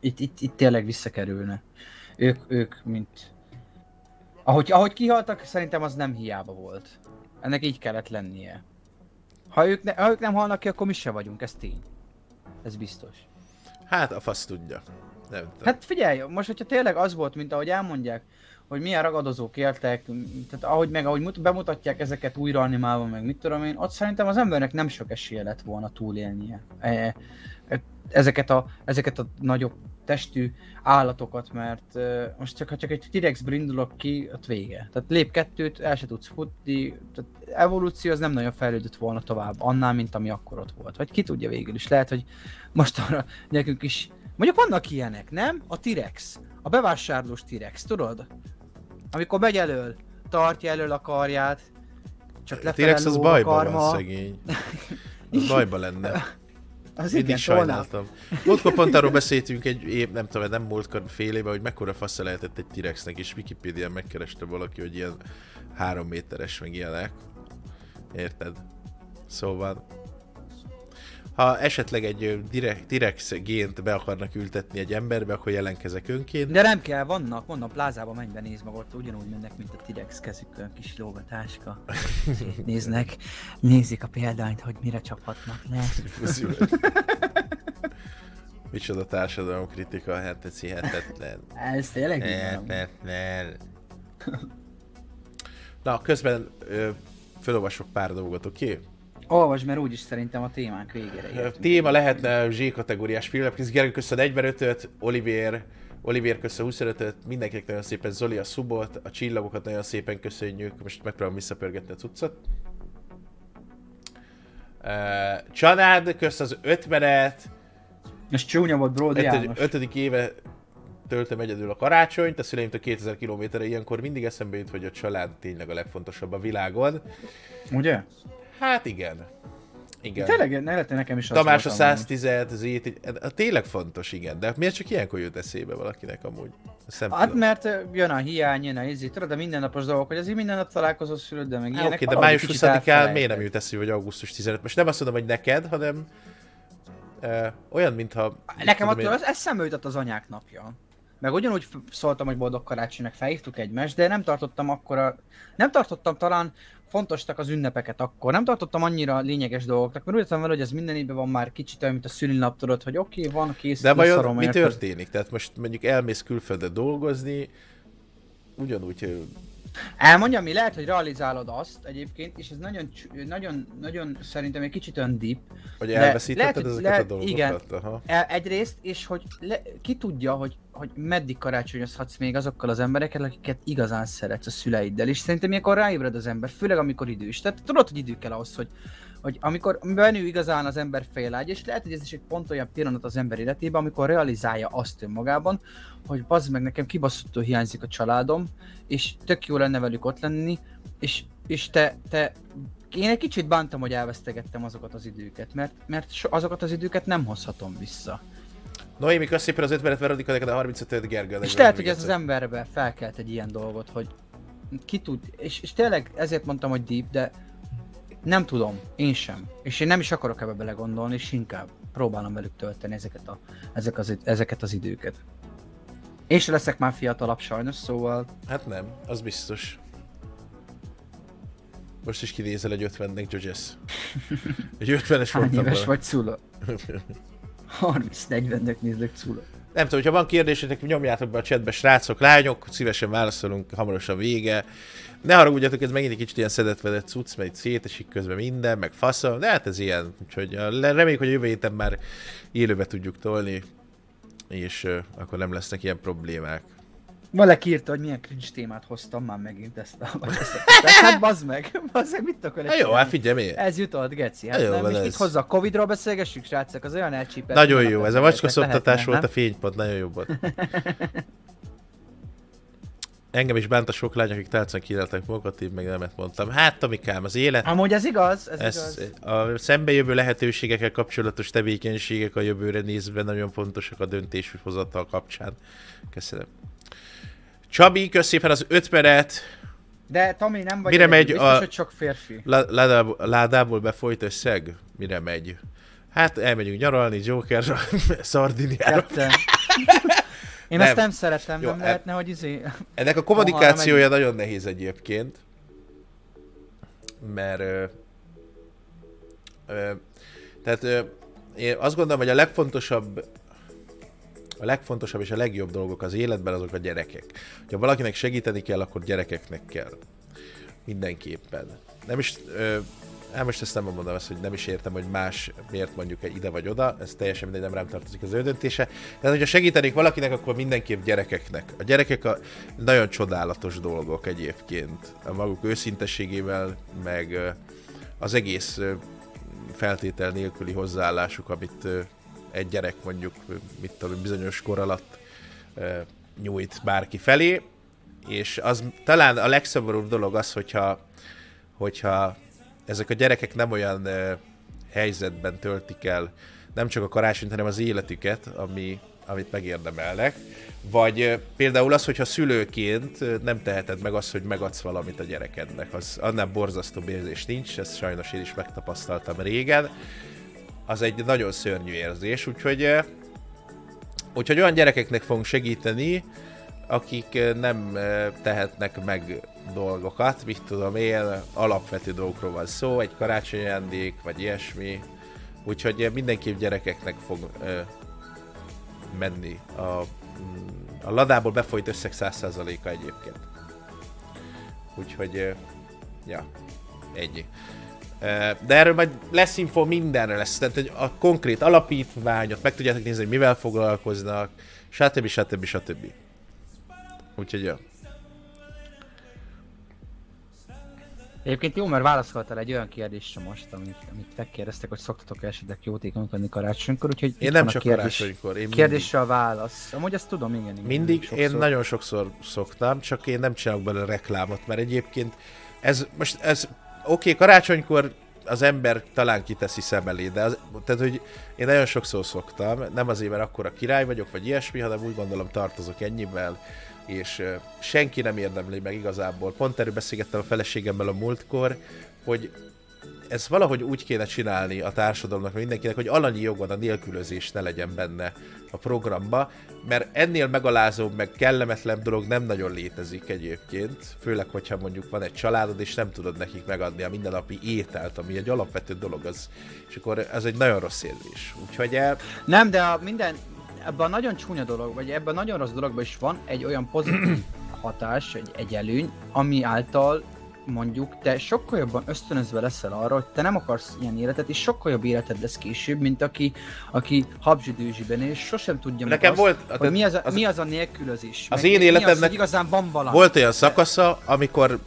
itt, itt, itt tényleg visszakerülne. Ők, ők mint... Ahogy, ahogy kihaltak, szerintem az nem hiába volt. Ennek így kellett lennie. Ha ők, ne, ha ők nem halnak ki, akkor mi se vagyunk, ez tény. Ez biztos. Hát a fasz tudja. Nem tudom. Hát figyelj, most hogyha tényleg az volt, mint ahogy elmondják, hogy milyen ragadozók éltek, tehát ahogy meg ahogy bemutatják ezeket újra animálva, meg mit tudom én, ott szerintem az embernek nem sok esélye lett volna túlélnie. E, e, ezeket a, ezeket a nagyobb testű állatokat, mert uh, most csak ha csak egy T-rex brindulok ki, ott vége. Tehát lép kettőt, el se tudsz futni, tehát evolúció az nem nagyon fejlődött volna tovább annál, mint ami akkor ott volt. Vagy ki tudja végül is, lehet, hogy most arra nekünk is, mondjuk vannak ilyenek, nem? A T-rex, a bevásárlós T-rex, tudod? Amikor megy elől, tartja elől a karját, csak lefelé T-rex az bajban van, szegény. Az bajban lenne. Az Mindig igen, sajnáltam. Múltkor pont arról beszéltünk egy év, nem tudom, nem múltkor fél éve, hogy mekkora fasz lehetett egy T-rexnek, és Wikipedia megkereste valaki, hogy ilyen három méteres, meg ilyenek. Érted? Szóval ha esetleg egy T-rex gént be akarnak ültetni egy emberbe, akkor jelentkezek önként. De nem kell, vannak, mondom, plázába menj be, nézd meg, ott ugyanúgy mennek, mint a T-rex kezükön, kis lógatáska. Néznek, nézik a példányt, hogy mire csaphatnak le. Micsoda társadalom kritika, hát ez hihetetlen. Ez tényleg Hihetetlen. Na, közben ö, felolvasok pár dolgot, oké? Okay? Olvasd, mert úgyis szerintem a témánk végére értünk. Téma lehetne Z kategóriás filmek. Gergő köszön 1 Olivier, Olivier köszön 25-öt, mindenkinek nagyon szépen Zoli a szubot, a csillagokat nagyon szépen köszönjük, most megpróbálom visszapörgetni a cuccot. Uh, Csanád, kösz az 50-et. Ez csúnya volt, Brody János. Ötödik éve töltöm egyedül a karácsonyt, a szüleimtől 2000 kilométerre, ilyenkor mindig eszembe jut, hogy a család tényleg a legfontosabb a világon. Ugye? Hát igen. Igen. Tényleg, ne lehet, nekem is Tamás a 110 zét, tényleg fontos, igen, de miért csak ilyenkor jut eszébe valakinek amúgy? Hát mert jön a hiány, jön a izé, tudod, a mindennapos dolgok, hogy azért minden nap találkozó szülőd, de meg ilyenek. Oké, okay, de május 20-án miért nem jut eszébe, hogy augusztus 15? Most nem azt mondom, hogy neked, hanem uh, olyan, mintha... Nekem attól én... ez eszembe jutott az anyák napja. Meg ugyanúgy szóltam, hogy boldog karácsonynak felhívtuk egymást, de nem tartottam akkor a... Nem tartottam talán fontosnak az ünnepeket akkor. Nem tartottam annyira lényeges dolgoknak, mert úgy vele, hogy ez minden évben van már kicsit olyan, mint a szülinap, tudod, hogy oké, okay, van, kész, De vajon mi történik? Tehát most mondjuk elmész külföldre dolgozni, ugyanúgy Elmondjam, mi lehet, hogy realizálod azt egyébként, és ez nagyon, nagyon, nagyon szerintem egy kicsit olyan deep. Hogy elveszítetted lehet, ezeket lehet, a dolgokat? Igen, Aha. E, egyrészt, és hogy le, ki tudja, hogy, hogy meddig karácsonyozhatsz még azokkal az emberekkel, akiket igazán szeretsz a szüleiddel, és szerintem ilyenkor ráébred az ember, főleg amikor idős. Tehát tudod, hogy idő kell ahhoz, hogy, hogy amikor benő igazán az ember félágy, és lehet, hogy ez is egy pont olyan pillanat az ember életében, amikor realizálja azt önmagában, hogy bazd meg nekem kibaszottul hiányzik a családom, és tök jó lenne velük ott lenni, és, és te, te én egy kicsit bántam, hogy elvesztegettem azokat az időket, mert, mert azokat az időket nem hozhatom vissza. Noémi, kösz szépen az 50 Veronika, neked a 35 Gergő. És lehet, hogy ez az emberbe felkelt egy ilyen dolgot, hogy ki tud, és, és tényleg ezért mondtam, hogy deep, de nem tudom, én sem. És én nem is akarok ebbe belegondolni, és inkább próbálom velük tölteni ezeket, a, ezek az, ezeket az időket. Én sem leszek már fiatalabb sajnos, szóval... Hát nem, az biztos. Most is kinézel egy 50-nek, Jojes. Egy 50-es Hány éves vagy, Cula? 30-40-nek nézlek, Cula. Nem tudom, hogyha van kérdésetek, nyomjátok be a chatbe, srácok, lányok, szívesen válaszolunk, hamarosan vége. Ne haragudjatok, ez megint egy kicsit ilyen szedetvedett cucc, mert itt szétesik közben minden, meg faszom, de hát ez ilyen, úgyhogy reméljük, hogy jövő héten már élőbe tudjuk tolni, és uh, akkor nem lesznek ilyen problémák. Valaki írta, hogy milyen cringe témát hoztam már megint ezt a... hát bazd meg, bazd meg, mit akar hát Jó, hát figyelj, miért? Ez jutott, geci. Hát jó, nem, és mit hozzá Covid-ról beszélgessük, srácok, az olyan elcsípett. Nagyon jó, ez a macska szoptatás volt a fénypont, nagyon jó volt. engem is bánt a sok lány, akik tálcán kínáltak magukat, én meg nemet mondtam. Hát, Tomikám, az élet... Amúgy ez igaz, ez, ez igaz. A szembejövő lehetőségekkel kapcsolatos tevékenységek a jövőre nézve nagyon fontosak a döntéshozatal kapcsán. Köszönöm. Csabi, kösz szépen az öt peret. De Tomi nem vagy Mire megy biztos, a... hogy csak férfi. Ládából, ládából befolyt összeg? Mire megy? Hát elmegyünk nyaralni, Jokerra, Szardiniára. Én nem. azt nem szeretem, Jó, nem e- lehetne, hogy izé... Ennek a kommunikációja nagyon nehéz egyébként, mert ö, ö, tehát ö, én azt gondolom, hogy a legfontosabb a legfontosabb és a legjobb dolgok az életben azok a gyerekek. Ha valakinek segíteni kell, akkor gyerekeknek kell. Mindenképpen. Nem is, ö, hát most ezt nem mondom azt, hogy nem is értem, hogy más miért mondjuk ide vagy oda, ez teljesen mindegy, nem rám tartozik az ő döntése. De hogyha segítenék valakinek, akkor mindenképp gyerekeknek. A gyerekek a nagyon csodálatos dolgok egyébként. A maguk őszintességével, meg az egész feltétel nélküli hozzáállásuk, amit egy gyerek mondjuk, mit tudom, bizonyos kor alatt nyújt bárki felé, és az talán a legszomorúbb dolog az, hogyha, hogyha ezek a gyerekek nem olyan helyzetben töltik el nem csak a karácsonyt, hanem az életüket, ami, amit megérdemelnek. Vagy például az, hogyha szülőként nem teheted meg azt, hogy megadsz valamit a gyerekednek, az annál borzasztóbb érzés nincs, ezt sajnos én is megtapasztaltam régen, az egy nagyon szörnyű érzés, úgyhogy, eh, úgyhogy olyan gyerekeknek fogunk segíteni, akik eh, nem eh, tehetnek meg dolgokat, mit tudom én, alapvető dolgokról van szó, egy karácsonyi ajándék, vagy ilyesmi, úgyhogy mindenképp gyerekeknek fog ö, menni a, a ladából befolyt összeg 100%-a egyébként. Úgyhogy, ja, ennyi. De erről majd lesz info mindenre lesz, tehát hogy a konkrét alapítványot meg tudjátok nézni, hogy mivel foglalkoznak, stb. stb. stb. Úgyhogy ja. Egyébként jó, mert válaszoltál egy olyan kérdésre most, amit, amit megkérdeztek, hogy szoktatok esetleg jótékonykodni karácsonykor, úgyhogy én nem csak kérdés, karácsonykor. Én kérdésre a válasz. Amúgy azt tudom, igen. igen mindig, sokszor. én nagyon sokszor szoktam, csak én nem csinálok bele reklámot, mert egyébként ez most ez okay, karácsonykor az ember talán kiteszi szem elé, de az, tehát, hogy én nagyon sokszor szoktam, nem azért, mert akkor a király vagyok, vagy ilyesmi, hanem úgy gondolom tartozok ennyivel, és senki nem érdemli meg igazából. Pont erről beszélgettem a feleségemmel a múltkor, hogy ez valahogy úgy kéne csinálni a társadalomnak, mindenkinek, hogy alanyi jogod a nélkülözés ne legyen benne a programba, mert ennél megalázóbb, meg kellemetlen dolog nem nagyon létezik egyébként, főleg, hogyha mondjuk van egy családod, és nem tudod nekik megadni a mindennapi ételt, ami egy alapvető dolog, az, és akkor ez egy nagyon rossz érzés. Úgyhogy el... Nem, de a minden, ebben a nagyon csúnya dolog, vagy ebben a nagyon rossz dologban is van egy olyan pozitív hatás, egy, egy előny, ami által mondjuk te sokkal jobban ösztönözve leszel arra, hogy te nem akarsz ilyen életet, és sokkal jobb életed lesz később, mint aki, aki habzsidőzsiben és sosem tudja Nekem azt, volt, hogy mi az, a, az, mi az a nélkülözés. Az én életemnek az, igazán van valami. Volt olyan szakasza, amikor,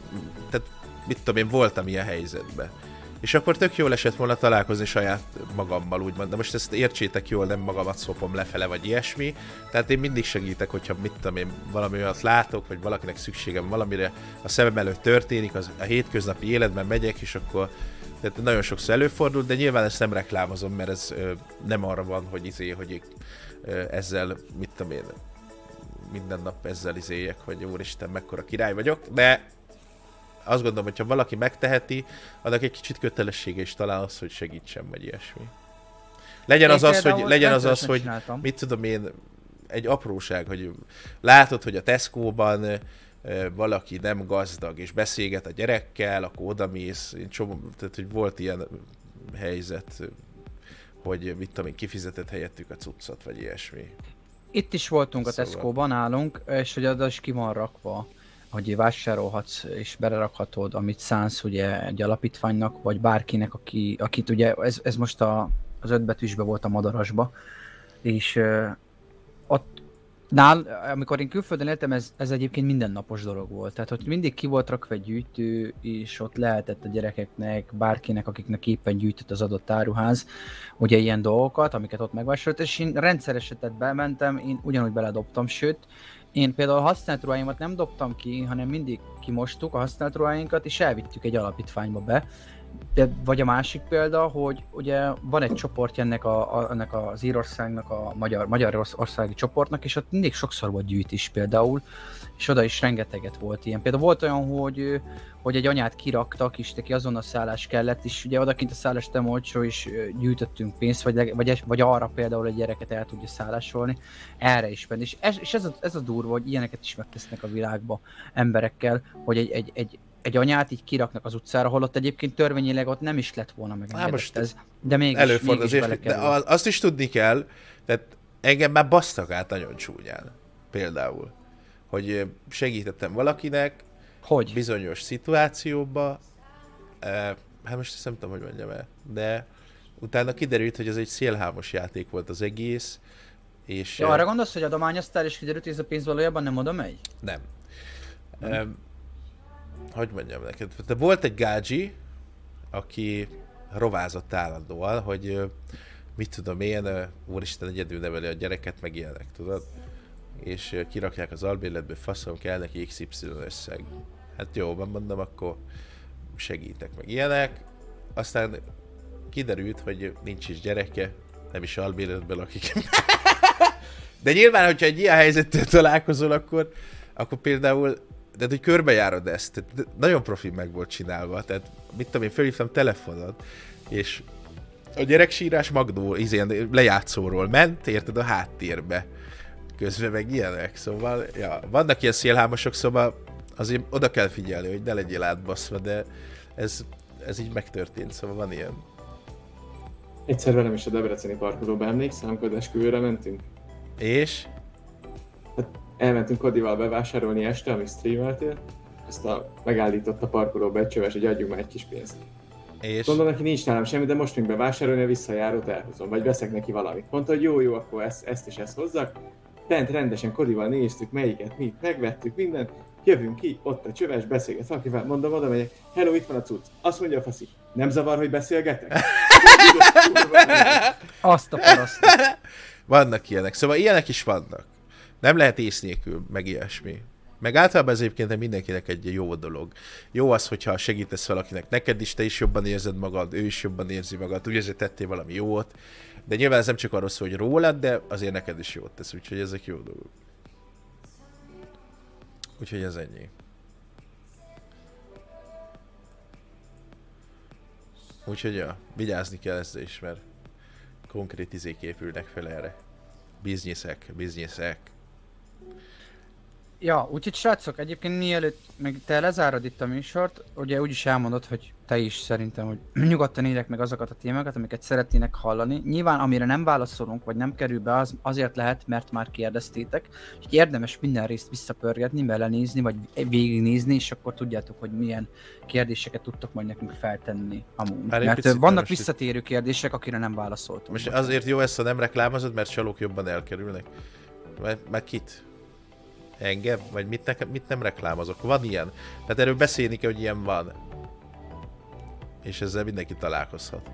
tehát mit tudom én, voltam ilyen helyzetben. És akkor tök jól esett volna találkozni saját magammal, úgymond. De most ezt értsétek jól, nem magamat szopom lefele, vagy ilyesmi. Tehát én mindig segítek, hogyha mit tudom én, valami olyat látok, vagy valakinek szükségem valamire a szemem előtt történik, az a hétköznapi életben megyek, és akkor tehát nagyon sokszor előfordul, de nyilván ezt nem reklámozom, mert ez ö, nem arra van, hogy izé, hogy ö, ezzel, mit tudom én, minden nap ezzel izéjek, hogy úristen, mekkora király vagyok, de azt gondolom, hogyha valaki megteheti, annak egy kicsit kötelessége is talán az, hogy segítsen, vagy ilyesmi. Legyen az az, hogy, legyen az, az, hogy mit tudom én, egy apróság, hogy látod, hogy a Tesco-ban valaki nem gazdag, és beszélget a gyerekkel, akkor odamész, én csomó, tehát hogy volt ilyen helyzet, hogy mit tudom én, kifizetett helyettük a cuccot, vagy ilyesmi. Itt is voltunk szóval. a Tesco-ban nálunk, és hogy az is ki van rakva hogy vásárolhatsz és belerakhatod, amit szánsz ugye egy alapítványnak, vagy bárkinek, aki, akit ugye, ez, ez most a, az ötbetűsbe volt a madarasba, és uh, ott nál, amikor én külföldön éltem, ez, ez egyébként mindennapos dolog volt. Tehát ott mindig ki volt rakva egy gyűjtő, és ott lehetett a gyerekeknek, bárkinek, akiknek éppen gyűjtött az adott áruház, ugye ilyen dolgokat, amiket ott megvásárolt, és én rendszeresetet bementem, én ugyanúgy beledobtam, sőt, Én például a használt ruháimat nem dobtam ki, hanem mindig kimostuk a használt ruháinkat, és elvittük egy alapítványba be. De, vagy a másik példa, hogy ugye van egy csoport ennek, a, a, ennek az Írországnak, a magyar, Magyarországi csoportnak, és ott mindig sokszor volt gyűjtés például, és oda is rengeteget volt ilyen. Például volt olyan, hogy, hogy egy anyát kiraktak, és neki azon a szállás kellett, és ugye odakint a szállás temolcsó is gyűjtöttünk pénzt, vagy, vagy, vagy arra például egy gyereket el tudja szállásolni, erre is benne. És ez, és ez, a, ez a durva, hogy ilyeneket is megtesznek a világba emberekkel, hogy egy, egy, egy, egy anyát így kiraknak az utcára, holott egyébként törvényileg ott nem is lett volna meg. Hát most ez, de mégis, előfordul mégis azért, de azt is tudni kell, tehát engem már basztak át nagyon csúnyán, például hogy segítettem valakinek, hogy? bizonyos szituációba, hát most ezt nem tudom, hogy mondjam el, de utána kiderült, hogy ez egy szélhámos játék volt az egész, és... Ja, arra gondolsz, hogy adományoztál, és kiderült, hogy ez a pénz valójában nem oda megy? Nem. nem. Um, hogy mondjam neked, de volt egy gágyi, aki rovázott állandóan, hogy mit tudom én, úristen egyedül neveli a gyereket, meg ilyenek, tudod? És kirakják az albérletbe, faszom kell neki XY összeg. Hát jó, mondom, akkor segítek meg ilyenek. Aztán kiderült, hogy nincs is gyereke, nem is albérletben lakik. De nyilván, hogyha egy ilyen helyzettel találkozol, akkor, akkor például, de hogy körbejárod ezt, tehát nagyon profi meg volt csinálva, tehát mit tudom én, felhívtam telefonon, és a gyereksírás Magdó izén, lejátszóról ment, érted, a háttérbe közben meg ilyenek, szóval, ja, vannak ilyen szélhámosok, szóval azért oda kell figyelni, hogy ne legyél átbaszva, de ez, ez így megtörtént, szóval van ilyen. Egyszer velem is a Debreceni parkolóba emlékszem, amikor esküvőre mentünk. És? Hát elmentünk Kodival bevásárolni este, amit streameltél, ezt a megállított a parkolóba egy csöves, hogy adjunk már egy kis pénzt. És? Mondom neki, nincs nálam semmi, de most még bevásárolni, a visszajárót elhozom, vagy veszek neki valamit. Mondta, hogy jó, jó, akkor ezt, ezt és ezt hozzak, bent rendesen Kodival néztük, melyiket mit, megvettük mindent, jövünk ki, ott a csöves, beszélget valakivel, mondom, oda megyek, hello, itt van a cucc. Azt mondja a faszi, nem zavar, hogy beszélgetek? Azt a paraszt. Vannak ilyenek, szóval ilyenek is vannak. Nem lehet ész nélkül, meg ilyesmi. Meg általában ez egyébként mindenkinek egy jó dolog. Jó az, hogyha segítesz valakinek, neked is, te is jobban érzed magad, ő is jobban érzi magad, úgy ezért tettél valami jót, de nyilván ez nem csak arról szól, hogy rólad, de azért neked is jót tesz, úgyhogy ezek jó dolgok. Úgyhogy ez ennyi. Úgyhogy ja, vigyázni kell ezzel is, mert konkrét izék épülnek fel erre. Bizniszek, bizniszek. Ja, úgyhogy srácok, egyébként mielőtt meg te lezárod itt a műsort, ugye úgy is elmondod, hogy te is szerintem, hogy nyugodtan írják meg azokat a témákat, amiket szeretnének hallani. Nyilván, amire nem válaszolunk, vagy nem kerül be, az azért lehet, mert már kérdeztétek, és érdemes minden részt visszapörgetni, belenézni, vagy végignézni, és akkor tudjátok, hogy milyen kérdéseket tudtok majd nekünk feltenni amúgy. Már mert vannak visszatérő kérdések, akire nem válaszoltunk. Most azért jó ezt, ha nem reklámozod, mert csalók jobban elkerülnek. Mert, mert kit? Engem? Vagy mit, ne, mit nem reklámozok? Van ilyen. Tehát erről beszélni kell, hogy ilyen van. És ezzel mindenki találkozhat.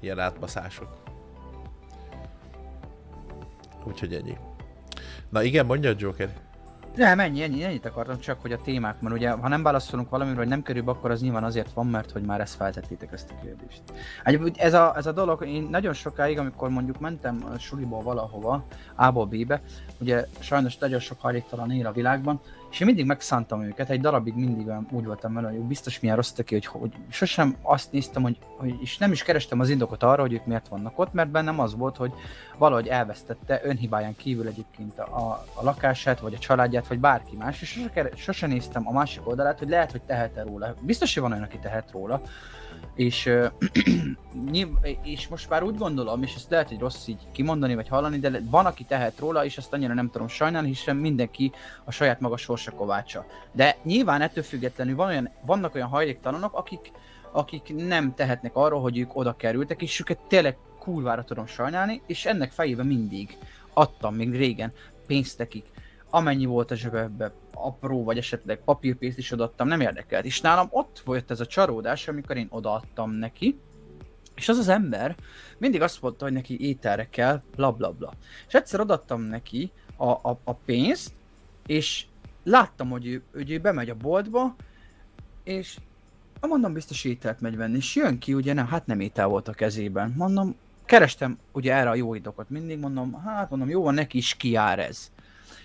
Ilyen átbaszások. Úgyhogy ennyi. Na igen, mondja a Joker. Nem, ennyi, ennyi, ennyit akartam csak, hogy a témák, mert ugye, ha nem válaszolunk valamire, vagy nem kerül akkor az nyilván azért van, mert hogy már ezt feltettétek ezt a kérdést. Egyébként ez a, ez a dolog, én nagyon sokáig, amikor mondjuk mentem suliból valahova, A-ból B-be, ugye sajnos nagyon sok hajléktalan él a világban, és én mindig megszántam őket, egy darabig mindig úgy voltam vele, hogy biztos milyen rossz ki, hogy, hogy sosem azt néztem, hogy, hogy, és nem is kerestem az indokot arra, hogy ők miért vannak ott, mert bennem az volt, hogy valahogy elvesztette önhibáján kívül egyébként a, a lakását, vagy a családját, vagy bárki más, és sose, sose néztem a másik oldalát, hogy lehet, hogy tehet-e róla. Biztos, hogy van olyan, aki tehet róla, és, és most már úgy gondolom, és ezt lehet, hogy rossz így kimondani vagy hallani, de van, aki tehet róla, és azt annyira nem tudom sajnálni, hiszen mindenki a saját maga sorsa kovácsa. De nyilván ettől függetlenül van olyan, vannak olyan hajléktalanok, akik, akik nem tehetnek arról, hogy ők oda kerültek, és őket tényleg kurvára tudom sajnálni, és ennek fejében mindig adtam még régen pénzt nekik, amennyi volt a zsebembe, apró, vagy esetleg papírpénzt is odaadtam, nem érdekelt. És nálam ott volt ez a csalódás, amikor én odaadtam neki, és az az ember mindig azt mondta, hogy neki ételre kell, bla bla bla. És egyszer odaadtam neki a, a, a pénzt, és láttam, hogy ő, hogy ő bemegy a boltba, és mondom, biztos ételt megy venni, és jön ki, ugye nem, hát nem étel volt a kezében. Mondom, kerestem ugye erre a jó idokot mindig, mondom, hát mondom, jó van, neki is kiár ez.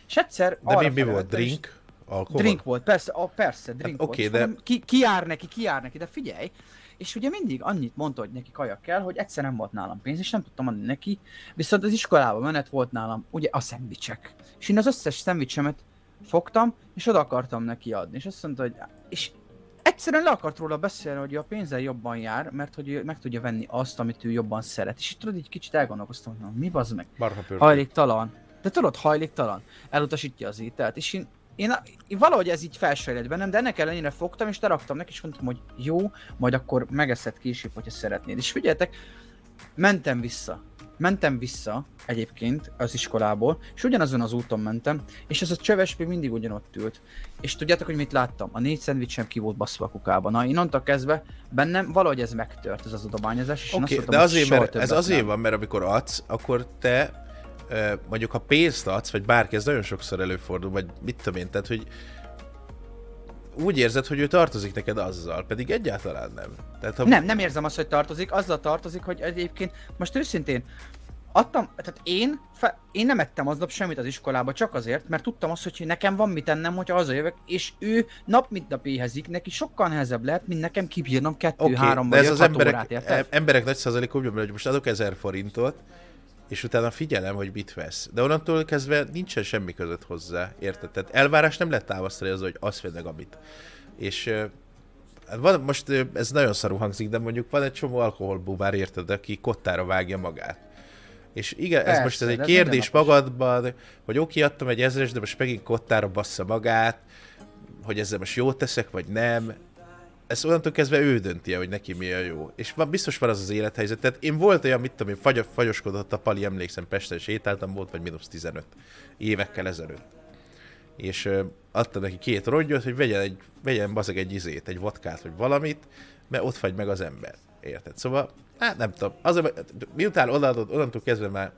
És egyszer De mi, mi volt? Drink? Alkohol? Drink volt, persze, a, persze, drink hát, volt. Okay, de... Mondom, ki, ki jár neki, ki jár neki, de figyelj, és ugye mindig annyit mondta, hogy neki kajak kell, hogy egyszer nem volt nálam pénz, és nem tudtam adni neki, viszont az iskolába menet volt nálam, ugye a szendvicsek. És én az összes szendvicsemet fogtam, és oda akartam neki adni, és azt mondta, hogy és egyszerűen le akart róla beszélni, hogy a pénzzel jobban jár, mert hogy meg tudja venni azt, amit ő jobban szeret. És itt tudod, így kicsit elgondolkoztam, hogy mi bazd meg? Hajléktalan. De tudod, hajléktalan. Elutasítja az ételt. És én, én, én valahogy ez így felsejlett bennem, de ennek ellenére fogtam, és leraktam neki, és mondtam, hogy jó, majd akkor megeszed később, hogyha szeretnéd. És figyeljetek, mentem vissza mentem vissza egyébként az iskolából, és ugyanazon az úton mentem, és ez a csöves még mindig ugyanott ült. És tudjátok, hogy mit láttam? A négy szendvicsem ki volt baszva a kukába. Na, én onnantól kezdve bennem valahogy ez megtört, ez az adományozás, és okay, én azt mondtam, de azért, mert, ez azért nem. van, mert amikor adsz, akkor te mondjuk ha pénzt adsz, vagy bárki, ez nagyon sokszor előfordul, vagy mit tudom én, tehát hogy úgy érzed, hogy ő tartozik neked azzal, pedig egyáltalán nem. Tehát, ha... Nem, nem érzem azt, hogy tartozik, azzal tartozik, hogy egyébként most őszintén adtam, tehát én, fe, én nem ettem aznap semmit az iskolába csak azért, mert tudtam azt, hogy nekem van mit ennem, hogyha hazajövök, és ő nap mint nap éhezik, neki sokkal nehezebb lehet, mint nekem kibírnom kettő, okay, három vagy ez az emberek, órát, érted? emberek nagy százalék úgy hogy most adok ezer forintot, és utána figyelem, hogy mit vesz. De onnantól kezdve nincsen semmi között hozzá, érted? Tehát elvárás nem lehet támasztani az, hogy azt vedd amit. És hát van, most ez nagyon szarú hangzik, de mondjuk van egy csomó alkoholbúbár, érted, aki kottára vágja magát. És igen, Persze, ez most ez egy kérdés magadban, hogy oké, adtam egy ezres, de most megint kottára bassza magát, hogy ezzel most jót teszek, vagy nem ez onnantól kezdve ő dönti hogy neki mi a jó. És van, biztos van az az élethelyzet. Tehát én volt olyan, mit tudom én, fagy, fagyoskodott a Pali, emlékszem, Pesten sétáltam, volt vagy mínusz 15 évekkel ezelőtt. És ö, adta neki két rongyot, hogy vegyen, egy, vegyen bazeg egy izét, egy vodkát, vagy valamit, mert ott fagy meg az ember. Érted? Szóval, hát nem tudom. Az, miután odaadod, onnantól kezdve már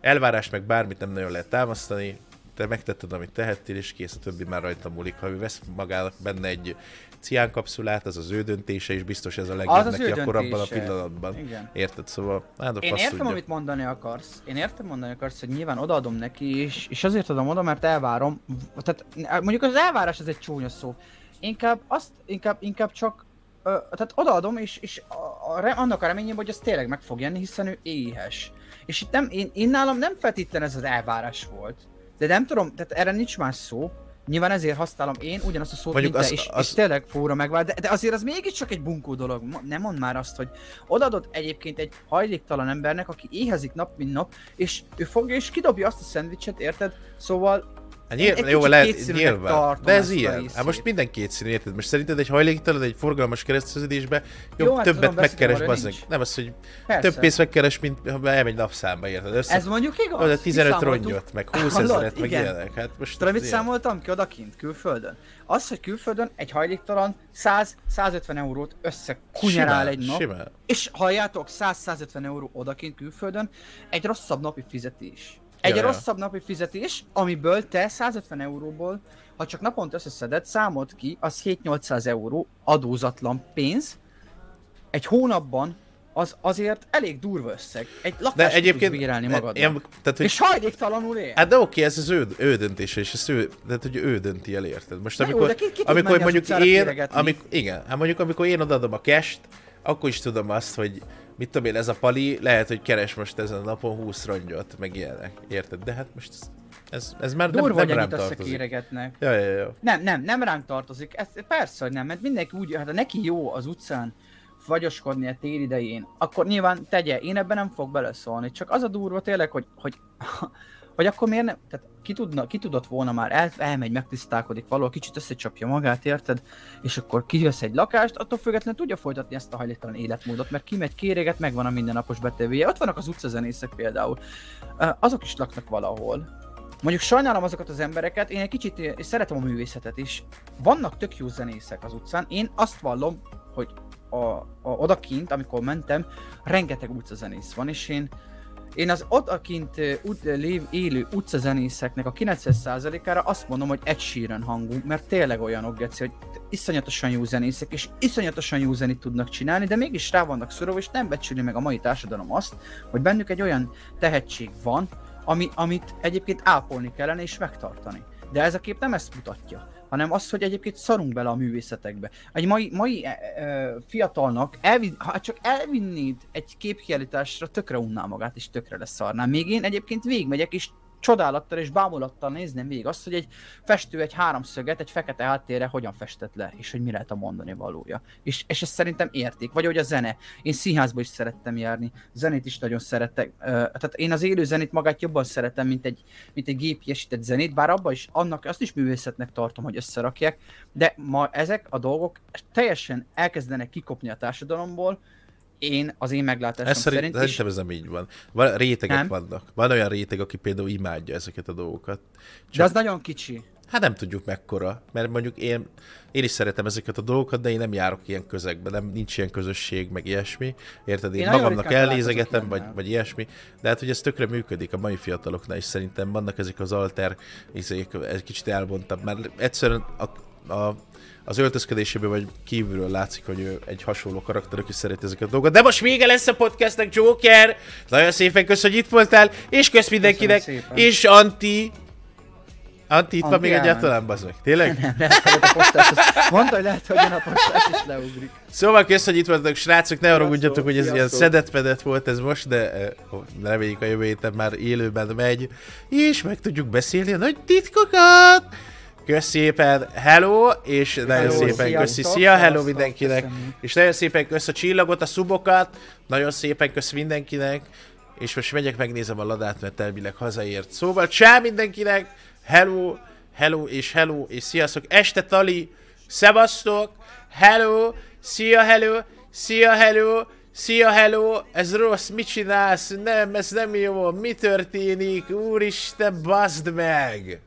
elvárás meg bármit nem nagyon lehet támasztani, te megtetted, amit tehettél, és kész, a többi már rajta múlik. Ha ő vesz magának benne egy cián kapszulát, az az ő döntése, és biztos ez a legjobb az neki akkor abban a pillanatban. Igen. Érted? Szóval, hát a Én értem, tudja. amit mondani akarsz. Én értem mondani akarsz, hogy nyilván odaadom neki, és, és azért adom oda, mert elvárom. Tehát mondjuk az elvárás ez egy csúnya szó. Inkább azt, inkább, inkább csak Ö, tehát odaadom, és, és a, a, annak a reményem, hogy az tényleg meg fog jönni, hiszen ő éhes. És itt nem, én, én nálam nem feltétlenül ez az elvárás volt. De nem tudom, tehát erre nincs más szó. Nyilván ezért használom én ugyanazt a szót, Mondjuk mint te, az, és, az... és tényleg fúra megvál, de, de azért az mégiscsak egy bunkó dolog. Nem mond már azt, hogy odaadod egyébként egy hajléktalan embernek, aki éhezik nap, mint nap, és ő fogja és kidobja azt a szendvicset, érted? Szóval Hát nyilván, jó, lehet, nyilván. De ez ilyen. Hát most minden kétszínű, érted? Most szerinted egy hajléktalan, egy forgalmas kereszteződésbe jobb jó, hát többet tudom, megkeres, bazdmeg. Nem az, hogy Persze. több pénzt megkeres, mint ha elmegy napszámba, érted? Össze... Ez mondjuk igaz? De 15 rongyot, meg 20 ezeret, meg ilyenek. Hát most Tudod, mit számoltam ki odakint, külföldön? Az, hogy külföldön egy hajléktalan 100-150 eurót összekunyerál egy nap. Simán. És halljátok, 100-150 euró odakint külföldön egy rosszabb napi fizetés. Egy ja, rosszabb napi fizetés, amiből te 150 euróból, ha csak naponta összeszeded, számolt ki, az 7-800 euró adózatlan pénz. Egy hónapban az azért elég durva összeg. Egy lakást de egyébként, bírálni magadnak. Ilyen, tehát, hogy, és hajléktalanul él. Hát de oké, ez az ő, ő döntése, és ez ő, tehát, hogy ő dönti el, érted? Most amikor, jó, ki, ki amikor mondjuk én, amikor, igen, hát mondjuk amikor én odaadom a cash akkor is tudom azt, hogy mit tudom én, ez a pali lehet, hogy keres most ezen a napon 20 rongyot, meg ilyenek, érted? De hát most ez, ez, ez már Durva, nem, nem rám tartozik. Ja, ja, ja. Nem, nem, nem ránk tartozik. Ez, persze, hogy nem, mert mindenki úgy, hát ha neki jó az utcán fagyoskodni a tél idején, akkor nyilván tegye, én ebben nem fog beleszólni. Csak az a durva tényleg, hogy, hogy vagy akkor miért nem, tehát ki, tudna, ki tudott volna már, el, elmegy, megtisztálkodik valahol, kicsit összecsapja magát, érted? És akkor kivesz egy lakást, attól függetlenül tudja folytatni ezt a hajléktalan életmódot, mert kimegy, kéreget, megvan a mindennapos betévéje. Ott vannak az utcazenészek például. Azok is laknak valahol. Mondjuk sajnálom azokat az embereket, én egy kicsit és szeretem a művészetet is. Vannak tök jó zenészek az utcán, én azt vallom, hogy a, a odakint, amikor mentem, rengeteg utcazenész van, és én Én az ott akint ut- lév, élő utcazenészeknek a 90%-ára azt mondom, hogy egy síren hangú, mert tényleg olyanok, Geci, hogy iszonyatosan jó zenészek, és iszonyatosan jó zenét tudnak csinálni, de mégis rá vannak szorulva, és nem becsüli meg a mai társadalom azt, hogy bennük egy olyan tehetség van, ami, amit egyébként ápolni kellene és megtartani. De ez a kép nem ezt mutatja hanem az, hogy egyébként szarunk bele a művészetekbe. Egy mai, mai e, e, fiatalnak, elvin, ha csak elvinnéd egy képkiállításra, tökre unná magát, és tökre lesz szarná. Még én egyébként végigmegyek, és csodálattal és bámulattal nézném még azt, hogy egy festő egy háromszöget egy fekete háttérre hogyan festett le, és hogy mi lehet a mondani valója. És, és ezt szerintem érték. Vagy hogy a zene. Én színházba is szerettem járni, zenét is nagyon szerettek. Tehát én az élő zenét magát jobban szeretem, mint egy, mint egy gépiesített zenét, bár abban is, annak azt is művészetnek tartom, hogy összerakják, de ma ezek a dolgok teljesen elkezdenek kikopni a társadalomból, én, az én meglátásom ez szerint... szerint szerintem ez nem így van. van rétegek nem? vannak. Van olyan réteg, aki például imádja ezeket a dolgokat. Csak... De az nagyon kicsi. Hát nem tudjuk mekkora, mert mondjuk én, én is szeretem ezeket a dolgokat, de én nem járok ilyen közegbe, nem nincs ilyen közösség, meg ilyesmi. Érted? Én, én magamnak elnézegetem, vagy, vagy ilyesmi, de hát hogy ez tökre működik a mai fiataloknál is szerintem vannak ezek az alter, ezek, egy kicsit elbontabb, mert egyszerűen a, a az öltözködéséből vagy kívülről látszik, hogy ő egy hasonló karakter, aki szereti ezeket a dolgokat. De most vége lesz a podcastnek, Joker! Nagyon szépen kösz, hogy itt voltál, és kösz mindenkinek, és Anti, Anti, itt Anti van még egyáltalán, bazd meg. Tényleg? Nem, lehet, hogy a postás, mondta, hogy lehet, hogy a postás is leugrik. Szóval kösz, hogy itt voltatok, srácok, ne haragudjatok, hogy ez ilyen szedetfedett volt ez most, de eh, reméljük a jövő héten már élőben megy, és meg tudjuk beszélni a nagy titkokat! Kösz szépen, hello, és hello, nagyon szépen sziasztok, köszi, szia, hello mindenkinek, köszönjük. és nagyon szépen kösz a csillagot, a szubokat, nagyon szépen kösz mindenkinek, és most megyek, megnézem a ladát, mert elvileg hazaért. Szóval csá mindenkinek, hello, hello, és hello, és sziasztok, este tali, szevasztok, hello, szia, hello, szia, hello, Szia, hello! Ez rossz, mit csinálsz? Nem, ez nem jó, mi történik? Úristen, bazd meg!